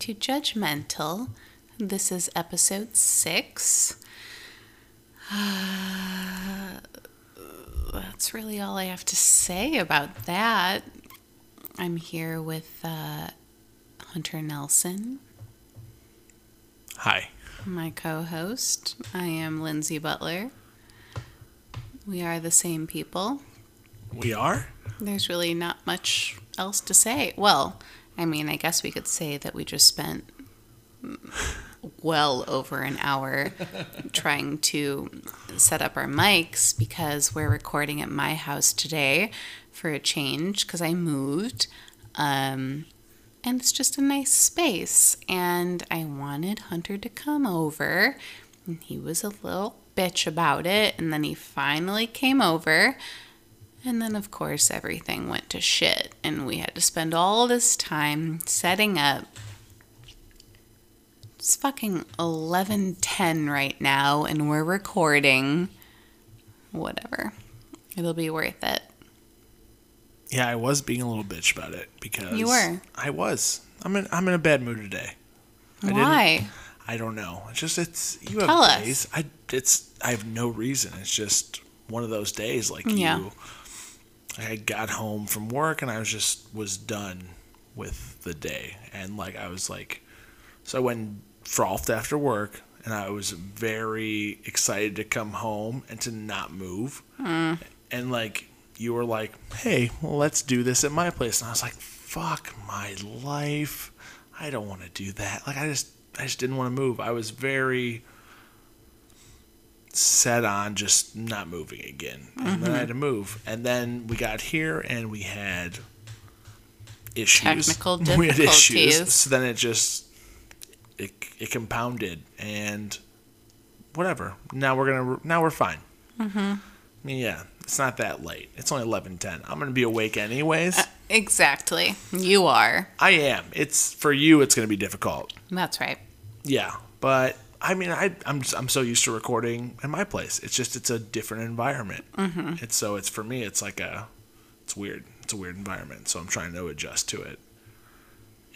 to Judgmental. This is episode six. that's really all I have to say about that. I'm here with uh, Hunter Nelson, Hi. my co host. I am Lindsay Butler. We are the same people. We are? There's really not much else to say. Well, I mean, I guess we could say that we just spent well over an hour trying to set up our mics because we're recording at my house today for a change because I moved. Um, and it's just a nice space. And I wanted Hunter to come over. And he was a little bitch about it. And then he finally came over. And then, of course, everything went to shit. And we had to spend all this time setting up. It's fucking 11:10 right now and we're recording. Whatever. It'll be worth it. Yeah, I was being a little bitch about it because You were. I was. I'm in I'm in a bad mood today. I didn't- Why? I don't know. It's just it's you have Tell us. days. I it's I have no reason. It's just one of those days like Yeah. you I got home from work and I was just was done with the day and like I was like so I went and frothed after work and I was very excited to come home and to not move. Hmm. And like you were like, "Hey, well, let's do this at my place." And I was like, "Fuck my life. I don't want to do that." Like I just I just didn't want to move. I was very set on just not moving again. And then I had to move. And then we got here and we had issues. Technical We had issues. difficulties. So then it just it, it compounded and whatever. Now we're gonna now we're fine. Mm-hmm. I mean, yeah, it's not that late. It's only eleven ten. I'm gonna be awake anyways. Uh, Exactly. You are. I am. It's for you. It's gonna be difficult. That's right. Yeah, but I mean, I I'm just, I'm so used to recording in my place. It's just it's a different environment. Mm-hmm. It's so it's for me. It's like a it's weird. It's a weird environment. So I'm trying to adjust to it.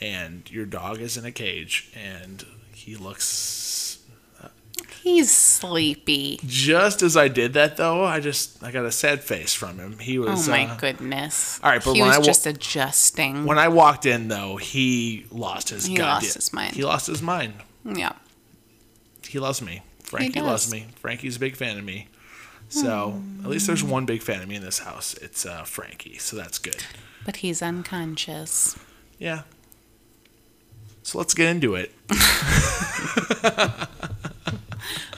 And your dog is in a cage, and he looks He's sleepy. just as I did that though. I just I got a sad face from him. He was. Oh my uh, goodness. all right, but he when was I wa- just adjusting. when I walked in though. He lost his He goddamn- lost his mind. He lost his mind. yeah. He loves me. Frankie loves me. Frankie's a big fan of me. So at least there's one big fan of me in this house. It's uh, Frankie. So that's good. But he's unconscious. Yeah. So let's get into it.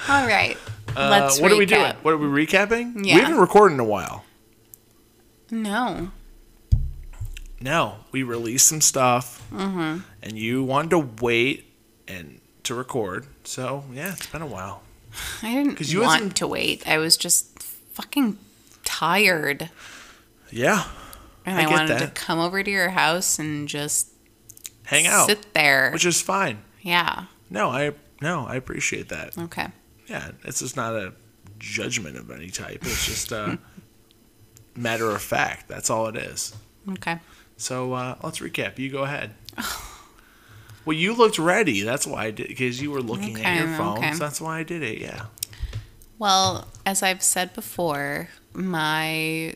All right. Uh, Let's what are we recap. doing? What are we recapping? Yeah. We haven't recorded in a while. No. No, we released some stuff, Mm-hmm. and you wanted to wait and to record. So yeah, it's been a while. I didn't you want to wait. I was just fucking tired. Yeah, And I I, get wanted to come over to your house and just hang out, sit there. which is fine. yeah. No, I no, I appreciate that. Okay. Yeah, it's just not a judgment of any type. It's just a matter of fact. That's all it is. Okay. So uh, let's recap. You go ahead. well, you looked ready. That's why I did because you were looking at your phone. okay. So that's why I did it. Yeah. Well, as I've said before, my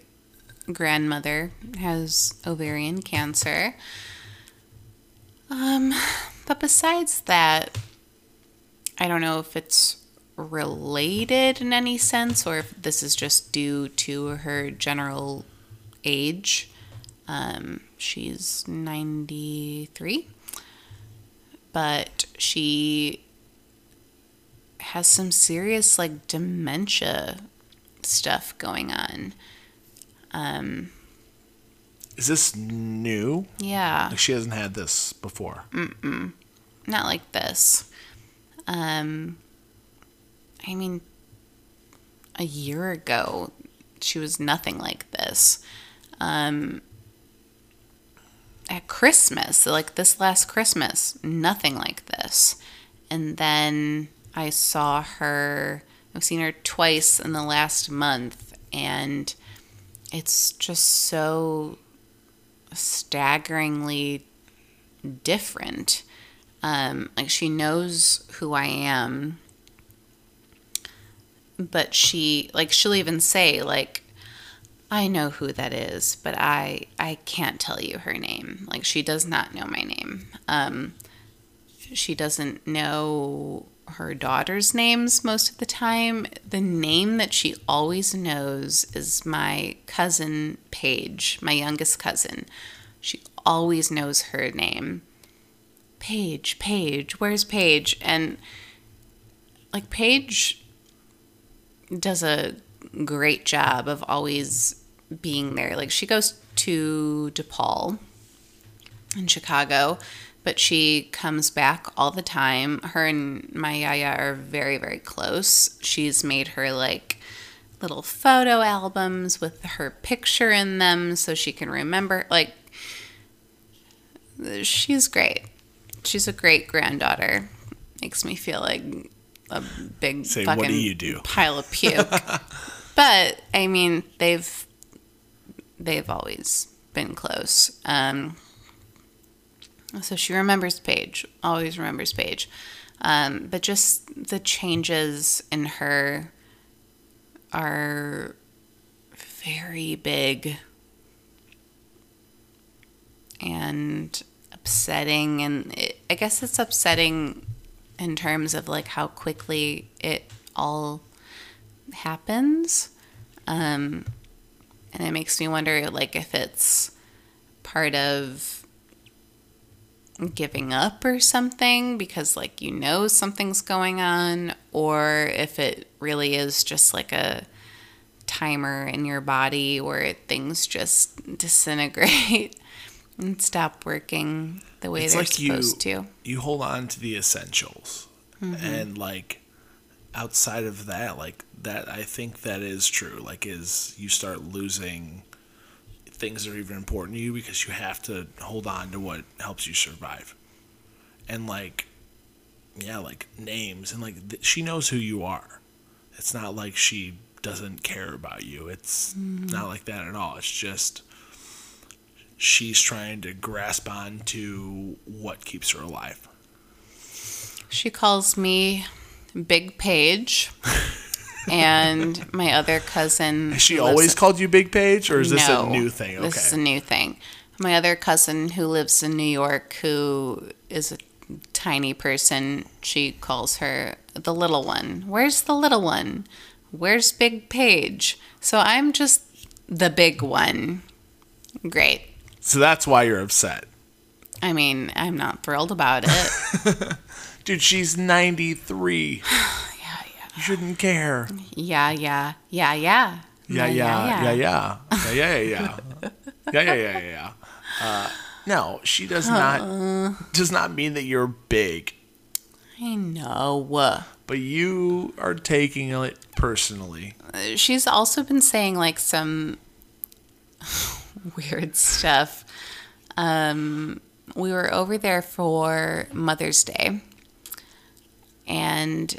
grandmother has ovarian cancer. Um, but besides that, I don't know if it's related in any sense or if this is just due to her general age. Um, she's 93, but she has some serious like dementia stuff going on. Um, Is this new? yeah, Like she hasn't had this before. Mm-mm. Not like this. Um, I mean, a year ago, she was nothing like this. Um, at Christmas, like this last Christmas, nothing like this. And then I saw her, I've seen her twice in the last month, and it's just so staggeringly different. Um, like she knows who I am, but she like she'll even say like I know who that is, but I I can't tell you her name. Like she does not know my name. Um, she doesn't know her daughter's names most of the time. The name that she always knows is my cousin Paige, my youngest cousin. She always knows her name. Paige, Paige, where's Paige? And like Paige does a great job of always being there. Like she goes to DePaul in Chicago, but she comes back all the time. Her and my Yaya are very, very close. She's made her like little photo albums with her picture in them so she can remember. Like, she's great. She's a great granddaughter. Makes me feel like a big Say, fucking what do you do? pile of puke. but I mean, they've they've always been close. Um, so she remembers Paige, always remembers Paige. Um, but just the changes in her are very big and upsetting. And it, I guess it's upsetting in terms of like how quickly it all happens. Um, and it makes me wonder like if it's part of giving up or something because like you know something's going on or if it really is just like a timer in your body where things just disintegrate and stop working the way It's they're like you- supposed to. you hold on to the essentials mm-hmm. and like outside of that like that i think that is true. Like is you start losing things that are even important to you because you have to hold on to what helps you survive. And like yeah like names and like th- she knows who you are. It's not like she doesn't care about you. It's mm-hmm. not like that at all. It's just she's trying to grasp on to what keeps her alive. She calls me Big Paige. and my other cousin. Has she always called you Big Paige, or is this No, a new thing? Okay. This is a new thing. My other cousin who lives in New York, who is a tiny person, she calls her the little one. Where's the little one? Where's Big Paige? So I'm just the big one. Great. so that's why you're upset. I mean, I'm not thrilled about it. Dude, she's 93. yeah, yeah. You shouldn't care. yeah, yeah, yeah, yeah, Yeah, yeah, yeah, yeah. Yeah, yeah, yeah, yeah, yeah. Yeah, yeah, yeah, yeah. Uh, no, she does not does not mean that you're big, I know. but you are taking it personally. she's also been saying like some weird stuff. Um, we were over there for Mother's Day, and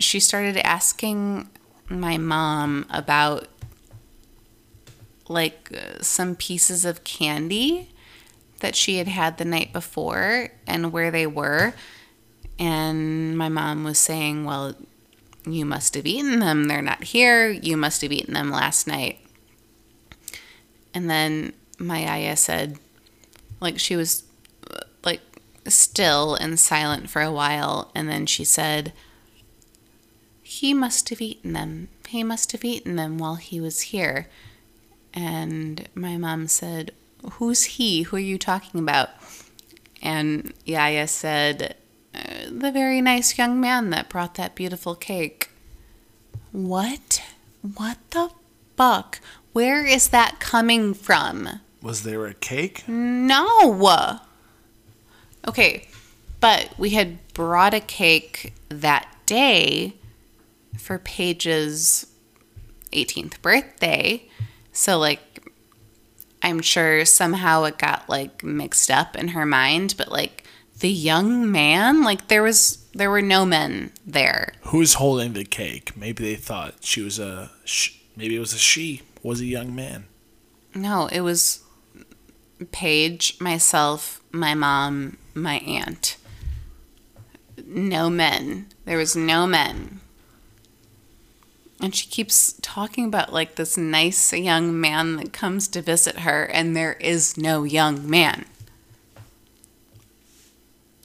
she started asking my mom about like some pieces of candy that she had had the night before and where they were. And my mom was saying, Well, you must have eaten them. They're not here. You must have eaten them last night. And then my Yaya said, like, she was still and silent for a while. And then she said, He must have eaten them. He must have eaten them while he was here. And my mom said, Who's he? Who are you talking about? And Yaya said, "Uh, The very nice young man that brought that beautiful cake. What? What the fuck? Where is that coming from? Was there a cake? No. Okay, but we had brought a cake that day for Paige's 18th birthday. So, like, I'm sure somehow it got like mixed up in her mind, but like the young man, like, there was, there were no men there. Who's holding the cake? Maybe they thought she was a sh- Maybe it was a she. Was a young man. No, it was Paige, myself, my mom, my aunt. No men. There was no men. And she keeps talking about like this nice young man that comes to visit her, and there is no young man.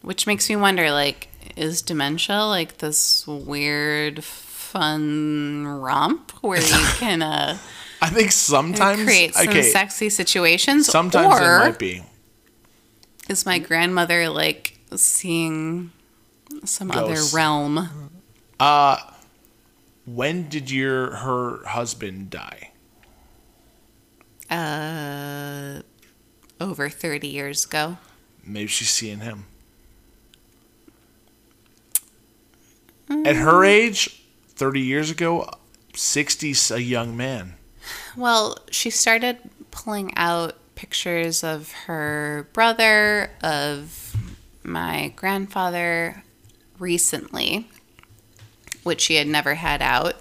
Which makes me wonder like, is dementia like this weird, fun romp where you can uh, I think sometimes create some okay, sexy situations? sometimes or it might be. Is my grandmother like seeing some Ghosts. other realm? Uh when did your her husband die? Uh, over 30 years ago. Maybe she's seeing him. At her age, 30 years ago, 60's a young man. Well, she started pulling out pictures of her brother, of my grandfather recently, which she had never had out.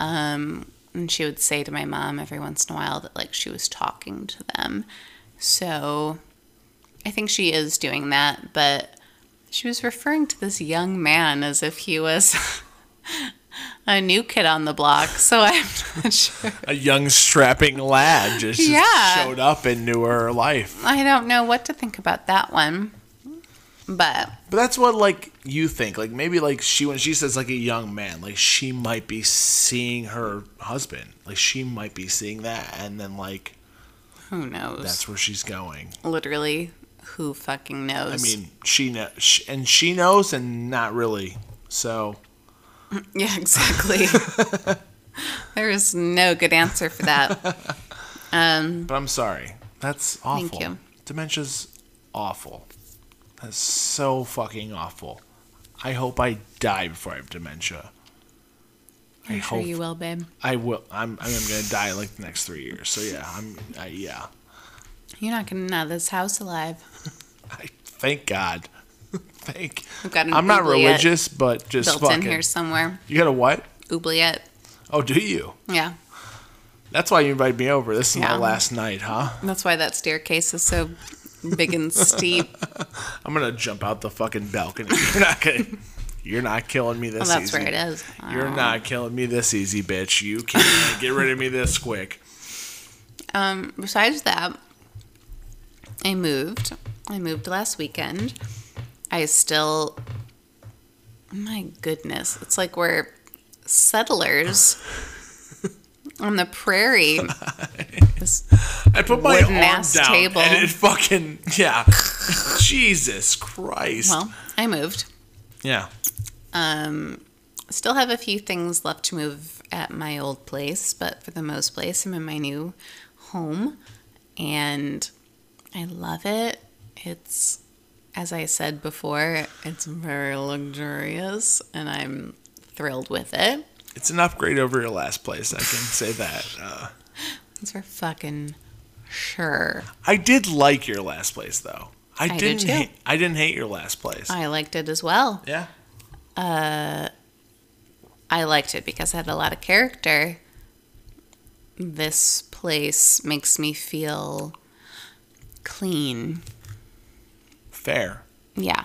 Um, and she would say to my mom every once in a while that, like, she was talking to them. So I think she is doing that, but she was referring to this young man as if he was a new kid on the block. So I'm not sure. A young strapping lad just Yeah. showed up into her life. I don't know what to think about that one. But But that's what like you think. Like maybe like she when she says like a young man, like she might be seeing her husband. Like she might be seeing that and then like who knows? that's where she's going. literally who fucking knows. I mean, she knows and she knows and not really. So, yeah, exactly. there is no good answer for that. Um, but I'm sorry. That's awful. Thank you. Dementia's awful. That's so fucking awful. I hope I die before I have dementia. I I'm sure hope you will, babe. I will. I'm. I'm gonna die like the next three years. So yeah, I'm. I, yeah. You're not getting out of this house alive. I thank God. Thank. I've got an I'm not religious, but just built fucking. in here somewhere. You got a what? Oubliette. Oh, do you? Yeah. That's why you invited me over. This is my last night, huh? That's why that staircase is so big and steep. I'm gonna jump out the fucking balcony. You're not gonna. You're not killing me this Well, that's easy. where it is. You're Oh. not killing me this easy, bitch. You can't get rid of me this quick. Um, besides that, I moved. I moved last weekend. I still, my goodness, it's like we're settlers on the prairie. This- I put my arm down table. and it fucking yeah. Jesus Christ. well, I moved. yeah. Um, still have a few things left to move at my old place, but for the most place, I'm in my new home, and I love it. It's, as I said before, it's very luxurious, and I'm thrilled with it. It's an upgrade over your last place. I can say that. Uh, It's for fucking sure. I did like your last place though. I, I did didn't. too. hate, I didn't hate your last place. I liked it as well. yeah. Uh I liked it because it had a lot of character. This place makes me feel clean. Fair. Yeah.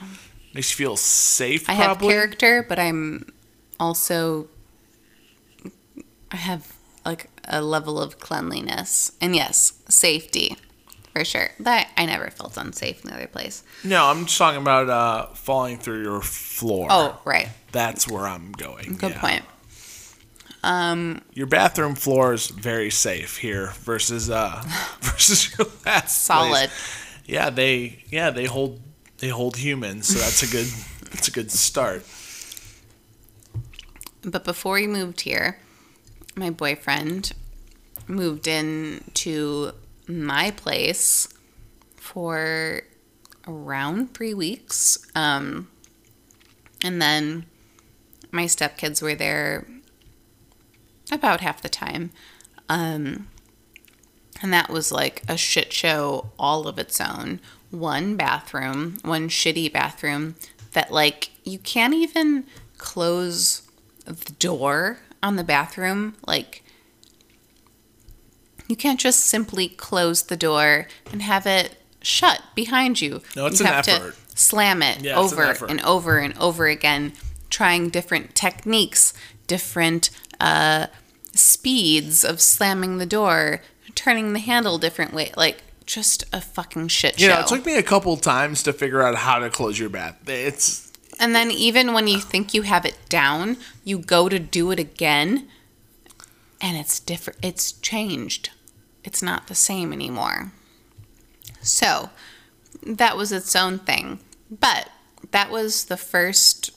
Makes you feel safe. I have character, but I'm also I have like a level of cleanliness. And yes, safety. For sure. That I never felt unsafe in the other place. No, I'm just talking about uh, falling through your floor. Oh, right. That's where I'm going. Good yeah. point. Um Your bathroom floor is very safe here versus uh versus your last solid. place. Yeah, they yeah they hold they hold humans, so that's a good that's a good start. But before we moved here, my boyfriend moved in to my place for around three weeks. Um, and then my stepkids were there about half the time. Um, and that was like a shit show all of its own. One bathroom, one shitty bathroom that, like, you can't even close the door on the bathroom. Like, You can't just simply close the door and have it shut behind you. No, it's you an have effort. to slam it Yeah, an over and over and over again, trying different techniques, different uh, speeds of slamming the door, turning the handle different way. Like just a fucking shit show. You know, it took me a couple times to figure out how to close your bath. It's And then even when you think you have it down, you go to do it again and it's different. It's changed. It's not the same anymore. So, that was its own thing. But that was the first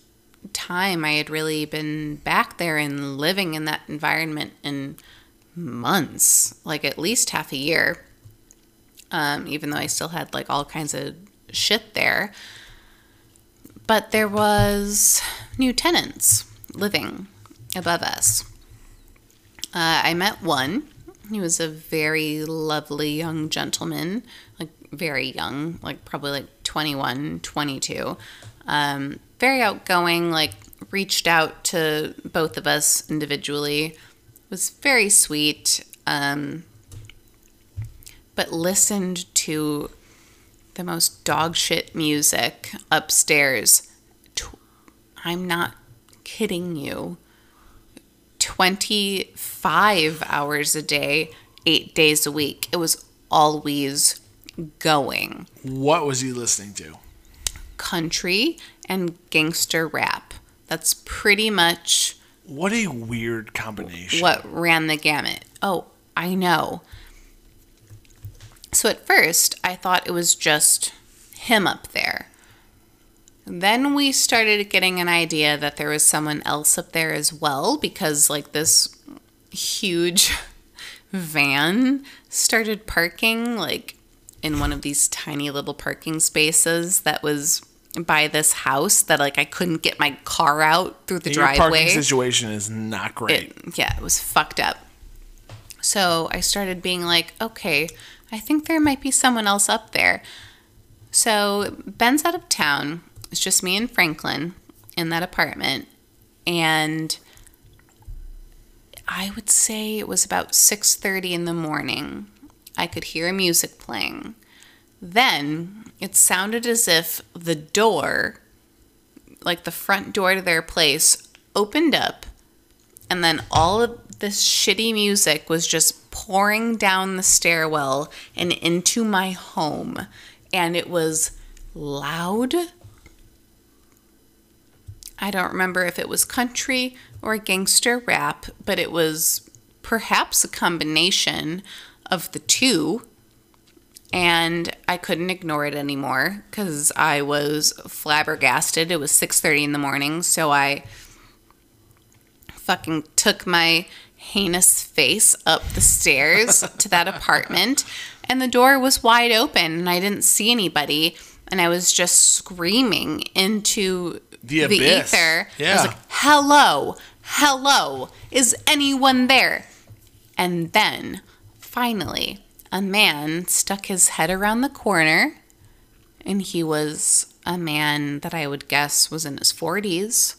time I had really been back there and living in that environment in months, like at least half a year. Um, even though I still had like all kinds of shit there but there was new tenants living above us. Uh, I met one. He was a very lovely young gentleman, like very young, like probably like 21, 22. Um, very outgoing, like reached out to both of us individually. Was very sweet, um, but listened to the most dog shit music upstairs. Tw- I'm not kidding you. 25 hours a day, eight days a week. It was always going. what was he listening to? Country and gangster rap. That's pretty much What a weird combination. what ran the gamut. Oh, I know. So at first, I thought it was just him up there. Then we started getting an idea that there was someone else up there as well because, like, this huge van started parking, like, in one of these tiny little parking spaces that was by this house that, like, I couldn't get my car out through the Your parking situation is not great. it, yeah, it was fucked up. So I started being like, okay, I think there might be someone else up there. So Ben's out of town. It's just me and Franklin in that apartment. And I would say it was about 6:30 in the morning. I could hear music playing. Then it sounded as if the door, like the front door to their place, opened up and then all of this shitty music was just pouring down the stairwell and into my home and it was loud. I don't remember if it was country or gangster rap but it was perhaps a combination of the two and i couldn't ignore it anymore because i was flabbergasted. It was 6.30 in the morning so i fucking took my heinous face up the stairs to that apartment and the door was wide open and I didn't see anybody and I was just screaming into The abyss. ether. I was like, "Hello. Hello. Is anyone there?" And then finally, a man stuck his head around the corner and he was a man that I would guess was in his 40s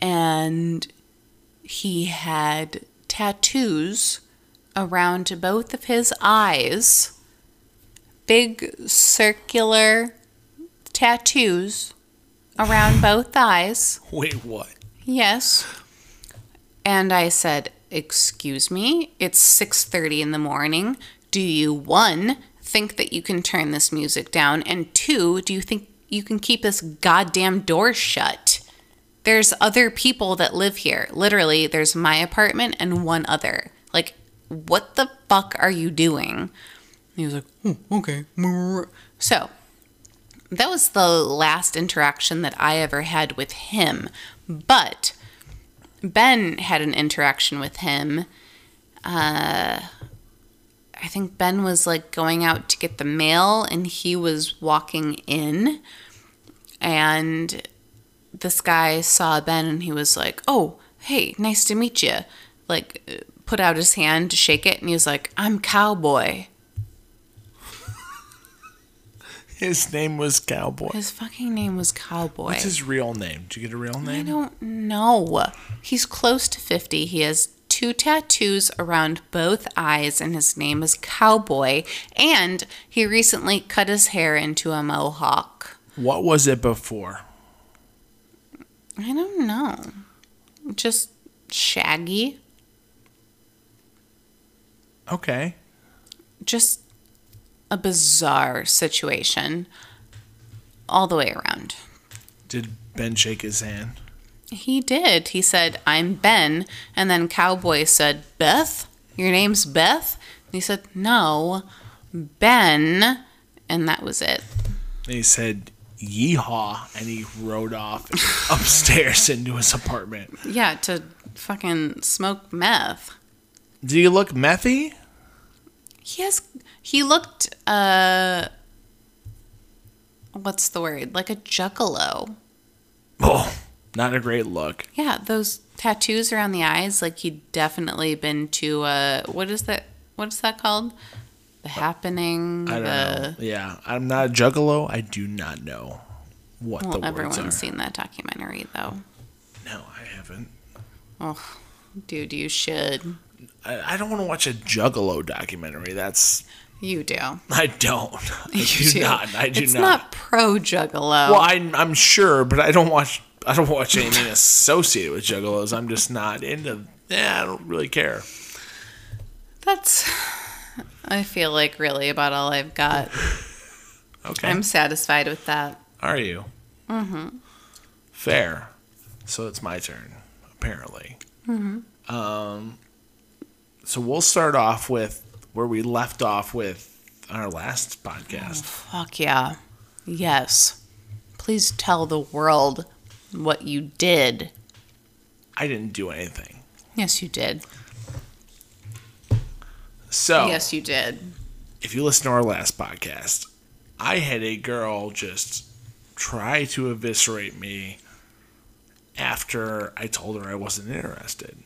and he had tattoos around both of his eyes, big circular tattoos around both eyes. Wait, what? Yes. And I said, "Excuse me, it's 6:30 in the morning. Do you one think that you can turn this music down and two, do you think you can keep this goddamn door shut?" There's other people that live here. Literally, there's my apartment and one other. Like, what the fuck are you doing? He was like, "Oh, okay. So, that was the last interaction that I ever had with him. But Ben had an interaction with him. Uh, I think Ben was like going out to get the mail and he was walking in. And this guy saw Ben and he was like, Oh, hey, nice to meet you. Like, put out his hand to shake it and he was like, I'm Cowboy. His name was Cowboy. His fucking name was Cowboy. What's his real name? Did you get a real name? I don't know. He's close to 50. He has two tattoos around both eyes, and his name is Cowboy. And he recently cut his hair into a mohawk. What was it before? I don't know. Just shaggy. Okay. Just a bizarre situation all the way around. Did Ben shake his hand? He did. He said, I'm Ben. And then Cowboy said, Beth? Your name's Beth? And he said, No, Ben. And that was it. And he said, Yeehaw. And he rode off upstairs into his apartment. Yeah, to fucking smoke meth. Do you look methy? He has, he looked, uh, what's the word? Like a juggalo. Oh, not a great look. Yeah, those tattoos around the eyes, like he'd definitely been to uh what is that what's that called? The happening. I don't the know. Yeah, I'm not a juggalo. I do not know what well, the words everyone's are. seen that documentary though. No, I haven't. Oh dude, you should. I, I don't want to watch a juggalo documentary. That's You do. I don't. I You do, not. I do it's not. not pro juggalo. Well, I, I'm sure, but I don't watch. I don't watch anything associated with juggalos. I'm just not into. Yeah, I don't really care. That's I feel like really about all I've got. Okay. I'm satisfied with that. Are you? Mm-hmm. Fair. So it's my turn, apparently. Mm-hmm. Um, so we'll start off with where we left off with our last podcast. Fuck yeah. Yes. Please tell the world what you did. I didn't do anything. Yes, you did. So Yes, you did. if you listen to our last podcast, I had a girl just try to eviscerate me after I told her I wasn't interested,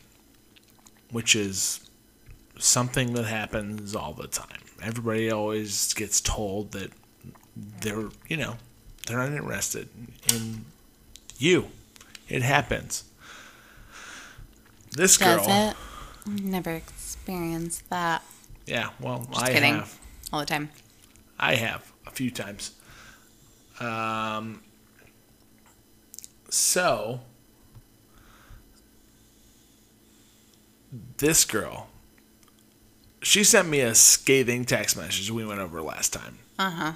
which is something that happens all the time. Everybody always gets told that they're, you know, they're not interested in you. It happens. This girl, it? Never experienced that. Yeah, well, Just I kidding. have. All the time. I have a few times. Um, so this girl, she sent me a scathing text message we went over last time. Uh huh.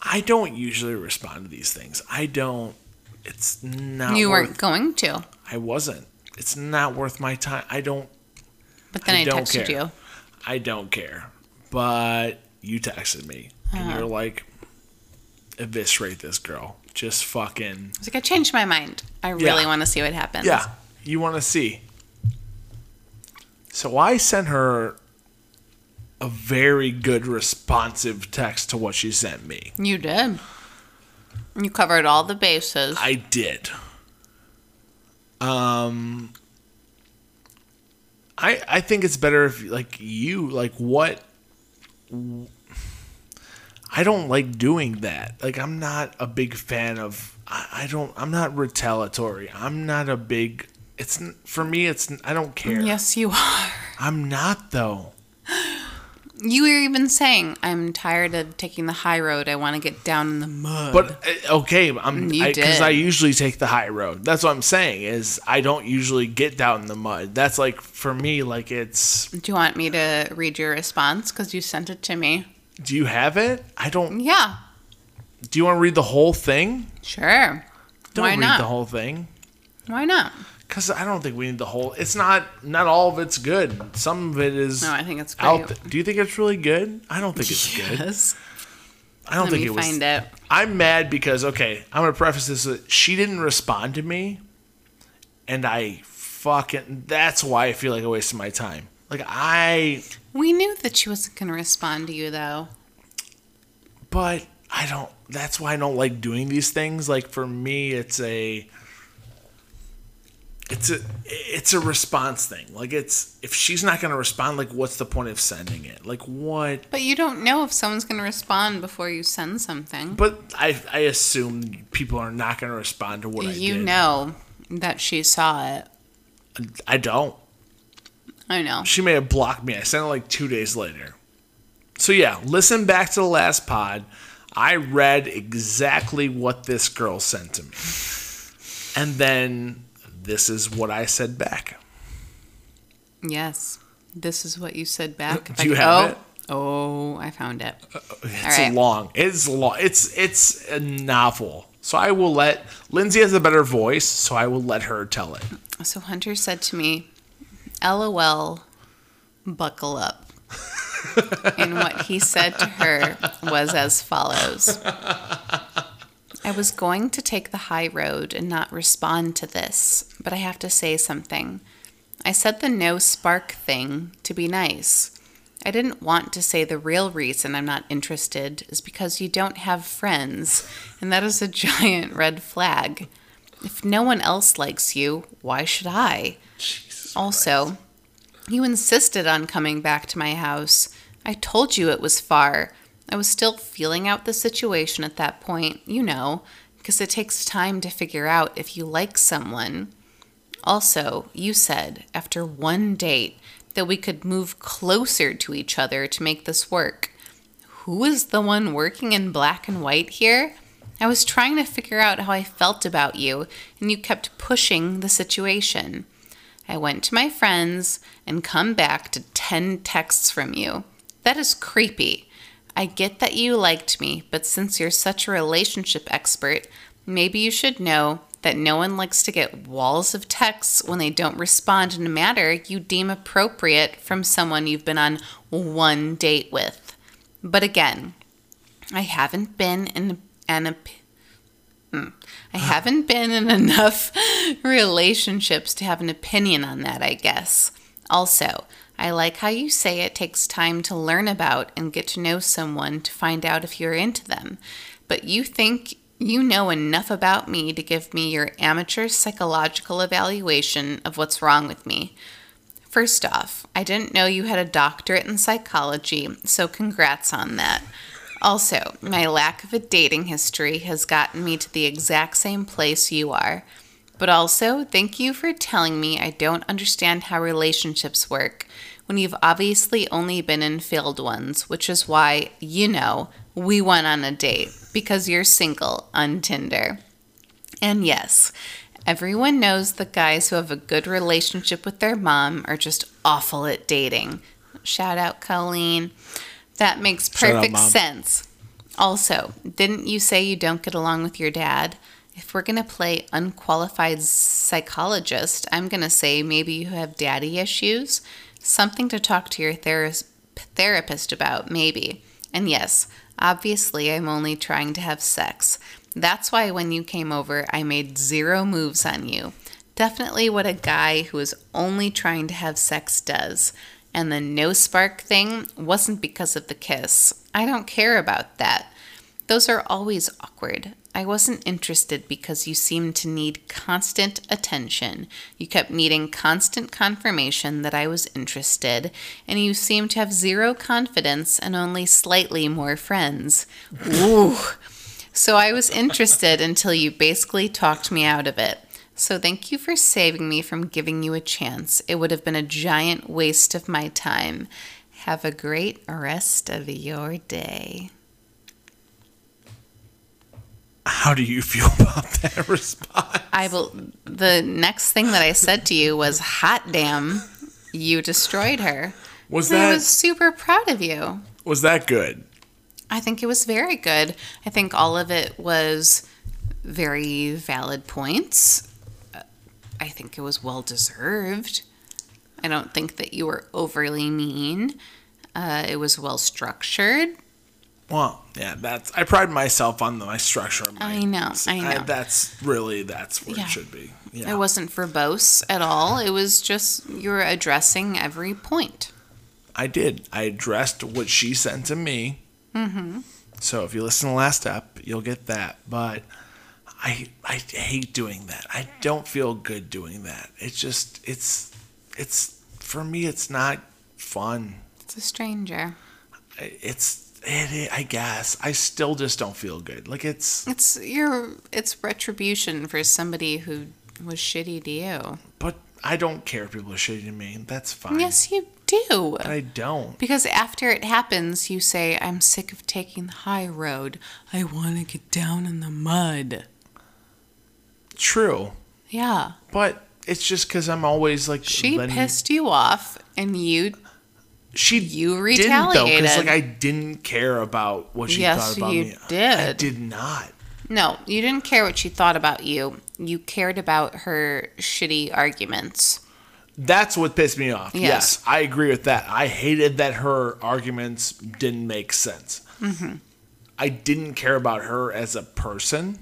I don't usually respond to these things. I don't. It's not. You worth, weren't going to, I wasn't. It's not worth my time. I don't. But then I I, don't texted care. you. I don't care. But you texted me and Uh-huh. you're like, eviscerate this girl. Just fucking. I was like, I changed my mind. I really Yeah. want to see what happens. Yeah, you want to see. So I sent her a very good responsive text to what she sent me. You did. You covered all the bases. I did. Um I I think it's better if like you like what I don't like doing that. Like I'm not a big fan of I, I don't I'm not retaliatory. I'm not a big it's for me it's I don't care. yes, you are. I'm not though. You were even saying, I'm tired of taking the high road. I want to get down in the mud. But uh, okay, I'm because did. I, usually take the high road. That's what I'm saying is I don't usually get down in the mud. That's like for me like it's Do you want me to read your response? Because you sent it to me. Do you have it? I don't. Yeah, Do you want to read the whole thing? sure. Don't Why read not? the whole thing. Why not? Because I don't think we need the whole. It's not. Not all of it's good. Some of it is No, I think it's great. out. th- Do you think it's really good? I don't think it's good. Yes. I don't Let think me it was. find it. I'm mad because okay, I'm gonna preface this with she didn't respond to me, and I fucking. That's why I feel like I wasted my time. Like I, We knew that she wasn't going to respond to you, though. but I don't. That's why I don't like doing these things. Like for me, it's a. It's a it's a response thing. Like it's if she's not gonna respond, like what's the point of sending it? Like what? But you don't know if someone's going to respond before you send something. But I I assume people are not gonna respond to what I you know that she saw it. I don't. I know. She may have blocked me. I sent it like two days later. So yeah, listen back to the last pod. I read exactly what this girl sent to me. And then this is what I said back. Yes. This is what you said back. Do you I- have oh, it? Oh, I found it. Uh, it's right. long. It's long. It's it's a novel. So I will let Lindsay has a better voice, so I will let her tell it. So Hunter said to me, LOL, buckle up. and what he said to her was as follows I was going to take the high road and not respond to this, but I have to say something. I said the no spark thing to be nice. I didn't want to say the real reason I'm not interested is because you don't have friends, and that is a giant red flag. If no one else likes you, why should I? also, you insisted on coming back to my house. I told you it was far. I was still feeling out the situation at that point, you know, because it takes time to figure out if you like someone. Also, you said after one date that we could move closer to each other to make this work. Who is the one working in black and white here? I was trying to figure out how I felt about you, and you kept pushing the situation. I went to my friends and come back to 10 texts from you. That is creepy. I get that you liked me, but since you're such a relationship expert, maybe you should know that no one likes to get walls of texts when they don't respond in a manner you deem appropriate from someone you've been on one date with. But again, I haven't been in an hmm. I haven't been in enough relationships to have an opinion on that, I guess. Also, I like how you say it takes time to learn about and get to know someone to find out if you're into them. But you think you know enough about me to give me your amateur psychological evaluation of what's wrong with me. First off, I didn't know you had a doctorate in psychology, so congrats on that. Also, my lack of a dating history has gotten me to the exact same place you are. But also, thank you for telling me I don't understand how relationships work when you've obviously only been in failed ones, which is why, you know, we went on a date because you're single on Tinder. And yes, everyone knows that guys who have a good relationship with their mom are just awful at dating. Shout out, Colleen. That makes Shout out, perfect sense. Also, didn't you say you don't get along with your dad? If we're going to play unqualified psychologist, I'm going to say maybe you have daddy issues. Something to talk to your ther- therapist about, maybe. And yes, obviously, I'm only trying to have sex. That's why when you came over, I made zero moves on you. Definitely what a guy who is only trying to have sex does. And the no spark thing wasn't because of the kiss. I don't care about that. Those are always awkward. I wasn't interested because you seemed to need constant attention. You kept needing constant confirmation that I was interested, and you seemed to have zero confidence and only slightly more friends. Ooh. So I was interested until you basically talked me out of it. So thank you for saving me from giving you a chance. It would have been a giant waste of my time. Have a great rest of your day. How do you feel about that response? I will. The next thing that I said to you was, "Hot damn, you destroyed her." Was And I was super proud of you. was that good? I think it was very good. I think all of it was very valid points. I think it was well deserved. I don't think that you were overly mean. Uh, it was well structured. Well, yeah, that's I pride myself on my structure. my- I know, I know. that's really that's where Yeah. it should be. Yeah. It wasn't verbose at all. It was just you were addressing every point. I did. I addressed what she sent to me. Mm-hmm. So if you listen to the last step, you'll get that. But I I hate doing that. I don't feel good doing that. It's just it's it's for me. It's not fun. It's a stranger. It's it, I guess I still just don't feel good. Like it's It's your it's retribution for somebody who was shitty to you. but I don't care if people are shitty to me. That's fine. Yes, you do. I don't. Because after it happens, you say, I'm sick of taking the high road. I want to get down in the mud. True. Yeah. But it's just because I'm always like She letting- pissed you off, and you. She you didn't though, because like I didn't care about what she Yes, thought about you me. I did. did not. No, you didn't care what she thought about you. You cared about her shitty arguments. That's what pissed me off. Yes, Yes. I agree with that. I hated that her arguments didn't make sense. Mm-hmm. I didn't care about her as a person.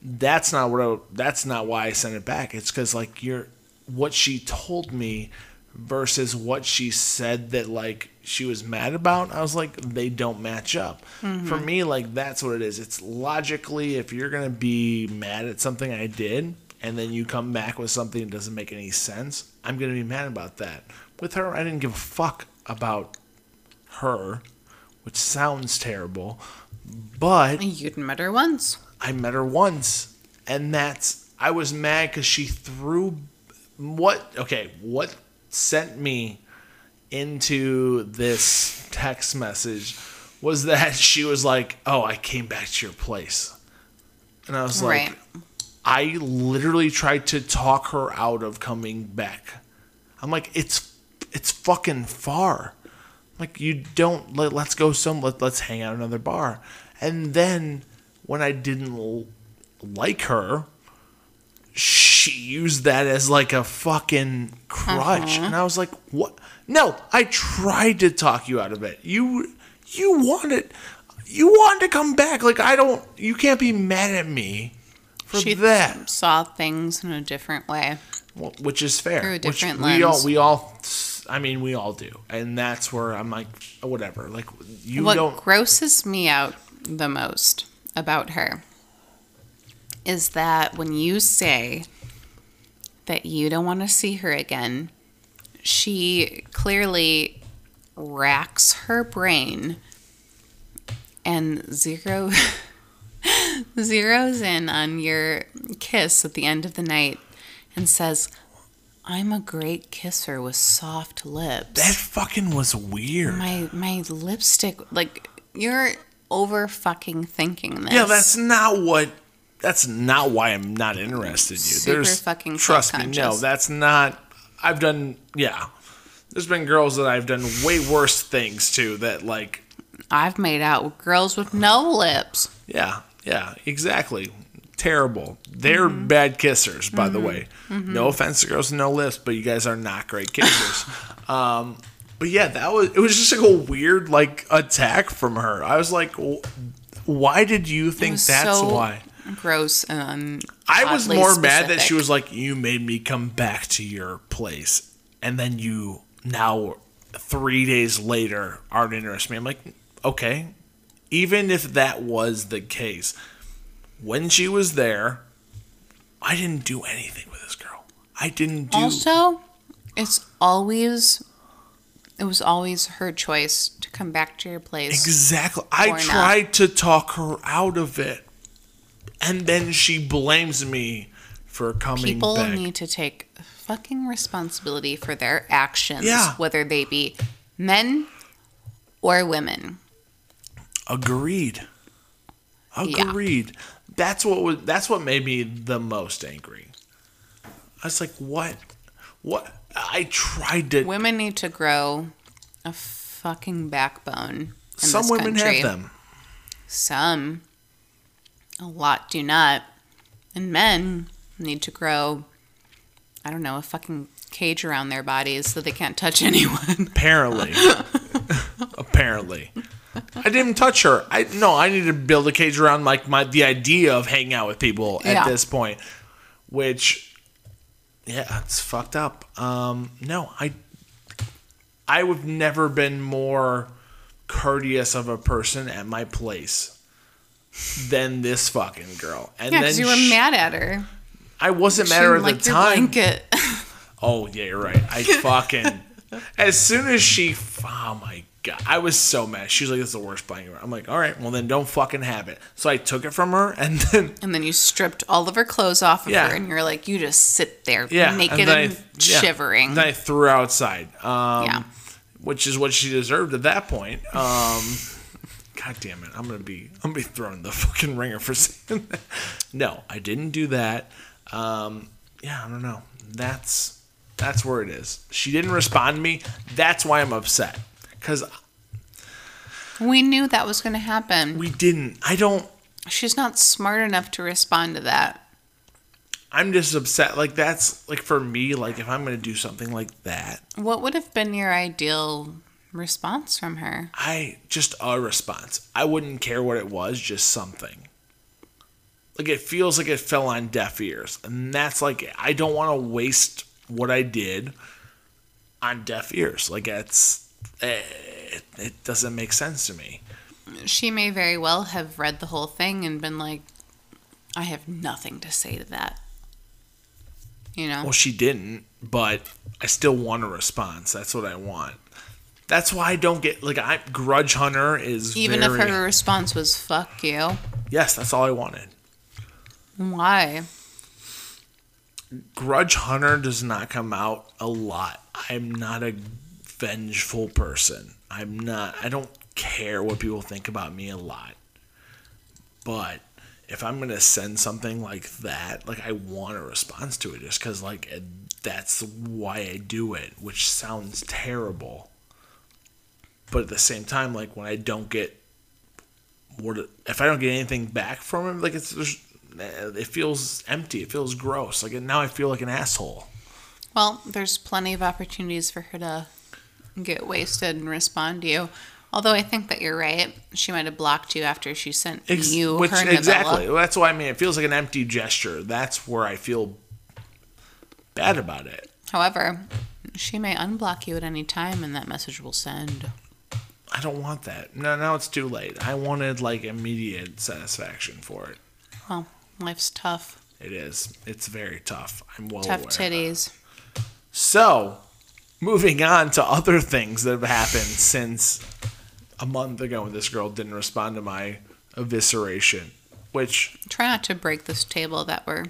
That's not what. I, that's not why I sent it back. It's because like you're what she told me versus what she said that like she was mad about. I was like they don't match up. For mm-hmm. me, like that's what it is. It's logically if you're gonna be mad at something I did and then you come back with something that doesn't make any sense, I'm gonna be mad about that. With her, I didn't give a fuck about her, which sounds terrible, but You'd met her once. I met her once, and that's I was mad because she threw what? Okay, what sent me into this text message was that she was like, "Oh, I came back to your place," and I was like, Right. I literally tried to talk her out of coming back. I'm like, it's it's fucking far. Like you don't let, let's go some let, let's hang out another bar. And then when I didn't l- like her, she used that as like a fucking crutch. Uh-huh. And I was like, "What? No, I tried to talk you out of it. You you wanted you wanted to come back. Like I don't you can't be mad at me for She that." saw things in a different way. Well, which is fair. Through a which different we all we all I mean we all do. And that's where I'm like whatever. Like you what don't grosses me out the most about her is that when you say that you don't want to see her again, she clearly racks her brain and zero zeroes in on your kiss at the end of the night and says, I'm a great kisser with soft lips. That fucking was weird. my my lipstick like you're over fucking thinking this. yeah, that's not what that's not why I'm not interested in you. Super There's fucking trust me, no, that's not I've done yeah. There's been girls that I've done way worse things to that like i've made out with girls with no lips Yeah, yeah, exactly. Terrible. They're Mm-hmm. bad kissers, by the way. No offense to girls with no lips, but you guys are not great kissers. um, but yeah, that was it. Was just like a weird like attack from her. I was like, why did you think that's so why? Gross and I was more mad that she was like, you made me come back to your place, and then you now three days later aren't interested me. I'm like, okay, even if that was the case, when she was there, I didn't do anything with this girl. I didn't do. also it's always it was always her choice to come back to your place Exactly. I not. tried to talk her out of it. And then she blames me for coming people back. need to take fucking responsibility for their actions Yeah. whether they be men or women Agreed. Yeah. Agreed. That's what was that's what made me the most angry. I was like, what? What? I tried to. women need to grow a fucking backbone some women country. have them. Some, a lot do not. And men need to grow, I don't know, a fucking cage around their bodies so they can't touch anyone. Apparently. Apparently. I didn't touch her. I no. I need to build a cage around like my the idea of hanging out with people at Yeah. this point, which, yeah, it's fucked up. Um, no, I, I have never been more courteous of a person at my place than this fucking girl. And yeah, then you were mad at her. I wasn't She mad at her at like the time. Oh yeah, you're right. I fucking as soon as she oh my god, I was so mad. She's like, "This is the worst blanket." ever." I'm like, "All right, well then don't fucking have it." So I took it from her, and then And then you stripped all of her clothes off of Yeah. her, and you're like, you just sit there yeah, naked and, then I- yeah. shivering. Then I threw her outside. Um, Yeah. which is what she deserved at that point. Um, God damn it! I'm gonna be I'm gonna be throwing the fucking ringer for saying that. No, I didn't do that. Um, yeah, I don't know. That's that's where it is. She didn't respond to me. That's why I'm upset. Cause we knew that was to happen. we didn't. I don't. She's not smart enough to respond to that. I'm just upset. Like that's like for me. Like if I'm gonna do something like that, What would have been your ideal response from her? I just a response. I wouldn't care what it was, just something. Like it feels like it fell on deaf ears, and that's like I don't want to waste what I did on deaf ears. Like it's eh, it, it doesn't make sense to me. She may very well have read the whole thing and been like, I have nothing to say to that. You know? Well, she didn't, but I still want a response. That's what I want. That's why I don't get like I grudge hunter is Even very, if her response was fuck you. yes, that's all I wanted. Why? Grudge Hunter does not come out a lot. I'm not a vengeful person. I'm not. I don't care what people think about me a lot. But if I'm gonna send something like that, like I want a response to it, just because like that's why I do it, which sounds terrible. But at the same time, like when I don't get what if I don't get anything back from him, like it's there's, eh, it feels empty. It feels gross. Like now I feel like an asshole. Well, there's plenty of opportunities for her to get wasted and respond to you. Although I think that you're right. She might have blocked you after she sent Ex- you which her novella. exactly. That's what I mean. It feels like an empty gesture. That's where I feel bad about it. However, she may unblock you at any time and that message will send. I don't want that. No, now it's too late. I wanted like immediate satisfaction for it. Well, life's tough. It is. It's very tough. I'm well tough aware. titties. So, moving on to other things that have happened since a month ago when this girl didn't respond to my evisceration, which Try not to break this table that we're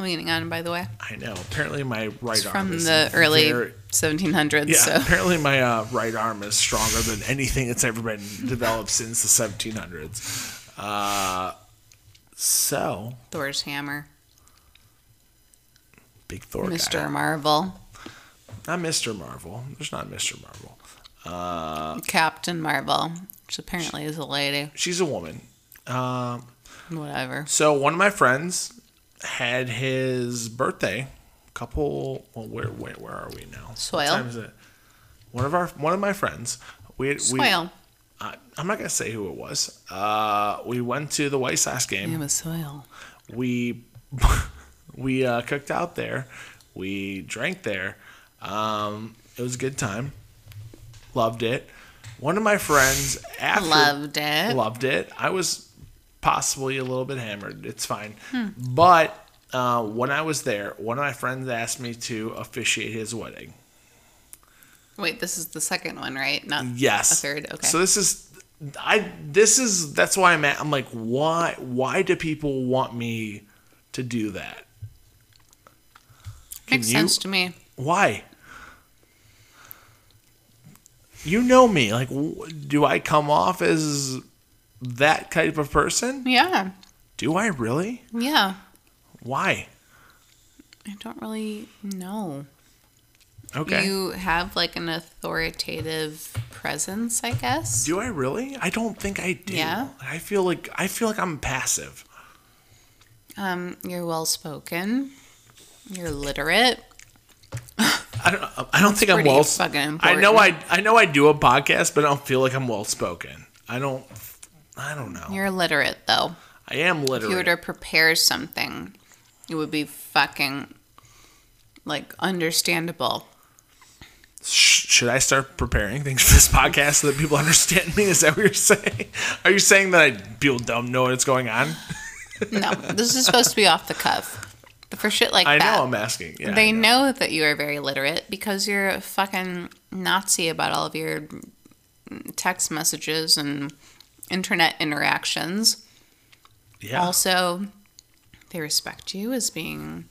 leaning on, by the way. I know. Apparently, my right It's arm from is the early very- 1700s. Yeah, So apparently my uh, right arm is stronger than anything that's ever been developed since the 1700s. Uh, so, Thor's hammer. big Thor Mr. guy. Marvel. Not Mr. Marvel. There's not Mr. Marvel. Captain Marvel, which apparently is a lady. She's a woman. Um, Whatever. so one of my friends had his birthday. Couple. Well, where where where are we now? Soil. What time is it? One of our one of my friends. We we. Soil. Uh, I'm not gonna say who it was. Uh, we went to the White Sox game. It was soil. we we uh, cooked out there. We drank there. Um, it was a good time. Loved it. One of my friends after Loved it. loved it. I was possibly a little bit hammered. It's fine. But uh, when I was there, one of my friends asked me to officiate his wedding. Wait, this is the second one, right? Not Yes. a third. Okay. So this is I this is that's why I'm at I'm like why why do people want me to do that? Makes you- sense to me. Why? You know me. Like do I come off as that type of person? Yeah. Do I really? Yeah. Why? I don't really know. Okay. You have like an authoritative presence, I guess. do I really? I don't think I do. Yeah? I feel like I feel like I'm passive. Um, you're well spoken. You're literate. I don't. I don't think I'm well. fucking I know. I. I know I do a podcast, but I don't feel like I'm well spoken. I don't. I don't know. You're literate though. I am literate. If you were to prepare something, it would be fucking like understandable. Should I start preparing things for this podcast so that people understand me? Is that what you're saying? Are you saying that I, people don't know what's going on? No, this is supposed to be off the cuff. The for shit like I that. I know I'm asking. Yeah, they I know. that you are very literate because you're a fucking Nazi about all of your text messages and internet interactions. Yeah. Also, they respect you as being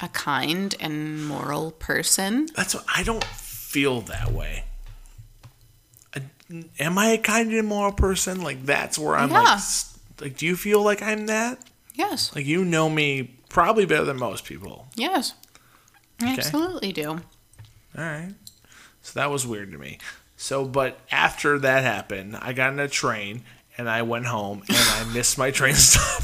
a kind and moral person. That's what I don't feel that way. I- Am I a kind and moral person? Like that's where I'm like, Yeah. s- like, do you feel like I'm that? Yes. Like you know me probably better than most people. Yes. I absolutely do. All right. So that was weird to me. So, but after that happened, I got in a train and I went home and I missed my train stop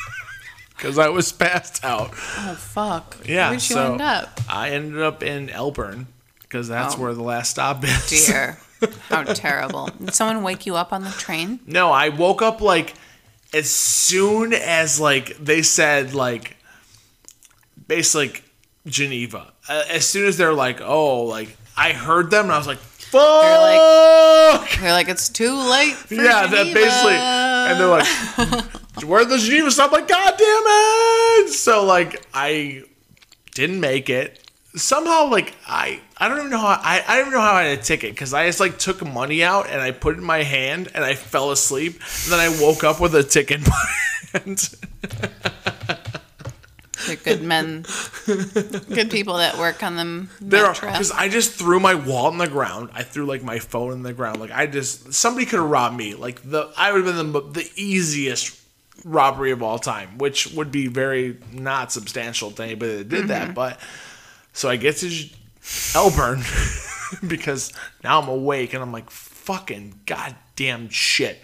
because I was passed out. Oh fuck. Yeah. Where'd you so end up? I ended up in Elburn because that's Oh. where the last stop is. Dear. How terrible. Did someone wake you up on the train? No, I woke up like as soon as like they said like basically like, Geneva. Uh, as soon as they're like, oh, like I heard them and I was like, fuck. They're like, it's too late. For yeah, that basically, and they're like, where the Geneva stop? I'm like, god damn it! So like I didn't make it. Somehow, like I, I don't even know how I, I don't even know how I had a ticket because I just like took money out and I put it in my hand and I fell asleep. And then I woke up with a ticket in my hand. They're good men, good people that work on them. There are because I just threw my wallet in the ground. I threw like my phone in the ground. Like I just somebody could have robbed me. Like the I would have been the the easiest robbery of all time, which would be very not substantial to anybody that did that. Mm-hmm. But so I get to Elburn because now I'm awake and I'm like fucking goddamn shit.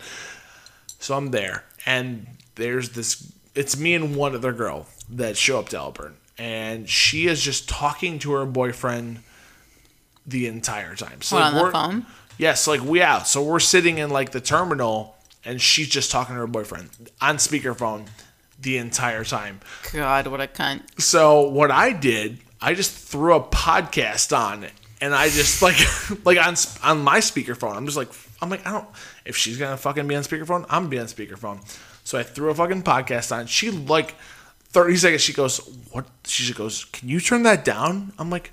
So I'm there and there's this. It's me and one other girl that show up to Elburn, and she is just talking to her boyfriend the entire time. So What, on the phone? Yes, like we out. So we're sitting in like the terminal, and she's just talking to her boyfriend on speakerphone the entire time. God, what a cunt. So what I did, I just threw a podcast on, and I just like like on on my speakerphone. I'm just like I'm like I don't. If she's gonna fucking be on speakerphone, I'm gonna be on speakerphone. So I threw a fucking podcast on. She like 30 seconds. She goes, "What?" She just goes, "Can you turn that down?" I'm like,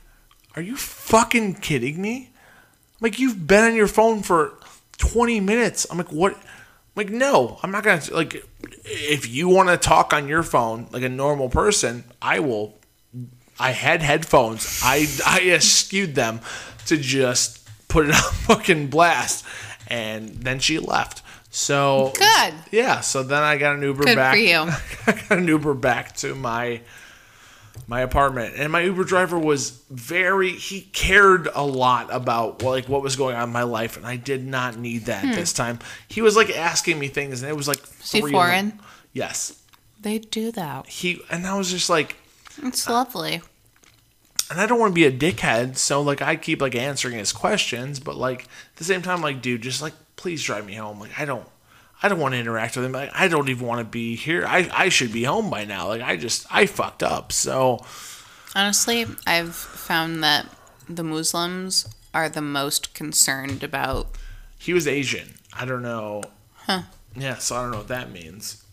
"Are you fucking kidding me?" I'm like, "You've been on your phone for 20 minutes." I'm like, "What?" I'm like, "No, I'm not gonna like." If you want to talk on your phone like a normal person, I will I had headphones. I I eschewed them to just put it on fucking blast, and then she left. So Good. yeah. So then I got an Uber Good back. for you. I got an Uber back to my my apartment, and my Uber driver was very. He cared a lot about like what was going on in my life, and I did not need that this time. He was like asking me things, and it was like Hmm. the- foreign? Yes. They do that. He and I was just like. It's lovely. and I don't want to be a dickhead, so like I keep like answering his questions, but like at the same time, like dude, just like please drive me home. Like I don't, I don't want to interact with him. Like I don't even want to be here. I I should be home by now. Like I just I fucked up. So Honestly, I've found that the Muslims are the most concerned about. he was Asian. I don't know. Huh. Yeah, so I don't know what that means,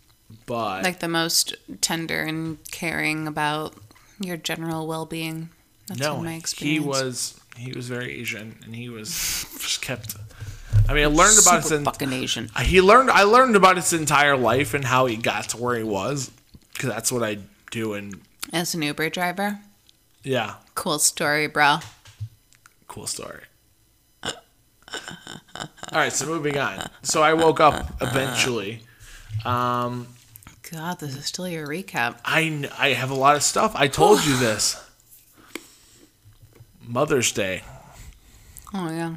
but like the most tender and caring about your general well-being. That's no, my he was he was very Asian, and he was just kept. I mean, I learned about Super his. fucking Asian. He learned. I learned about his entire life and how he got to where he was, because that's what I do. And As an Uber driver, yeah, cool story, bro. cool story. All right, so moving on. So I woke up eventually. Um, God, this is still your recap. I I have a lot of stuff. I told you this. Mother's Day. Oh yeah.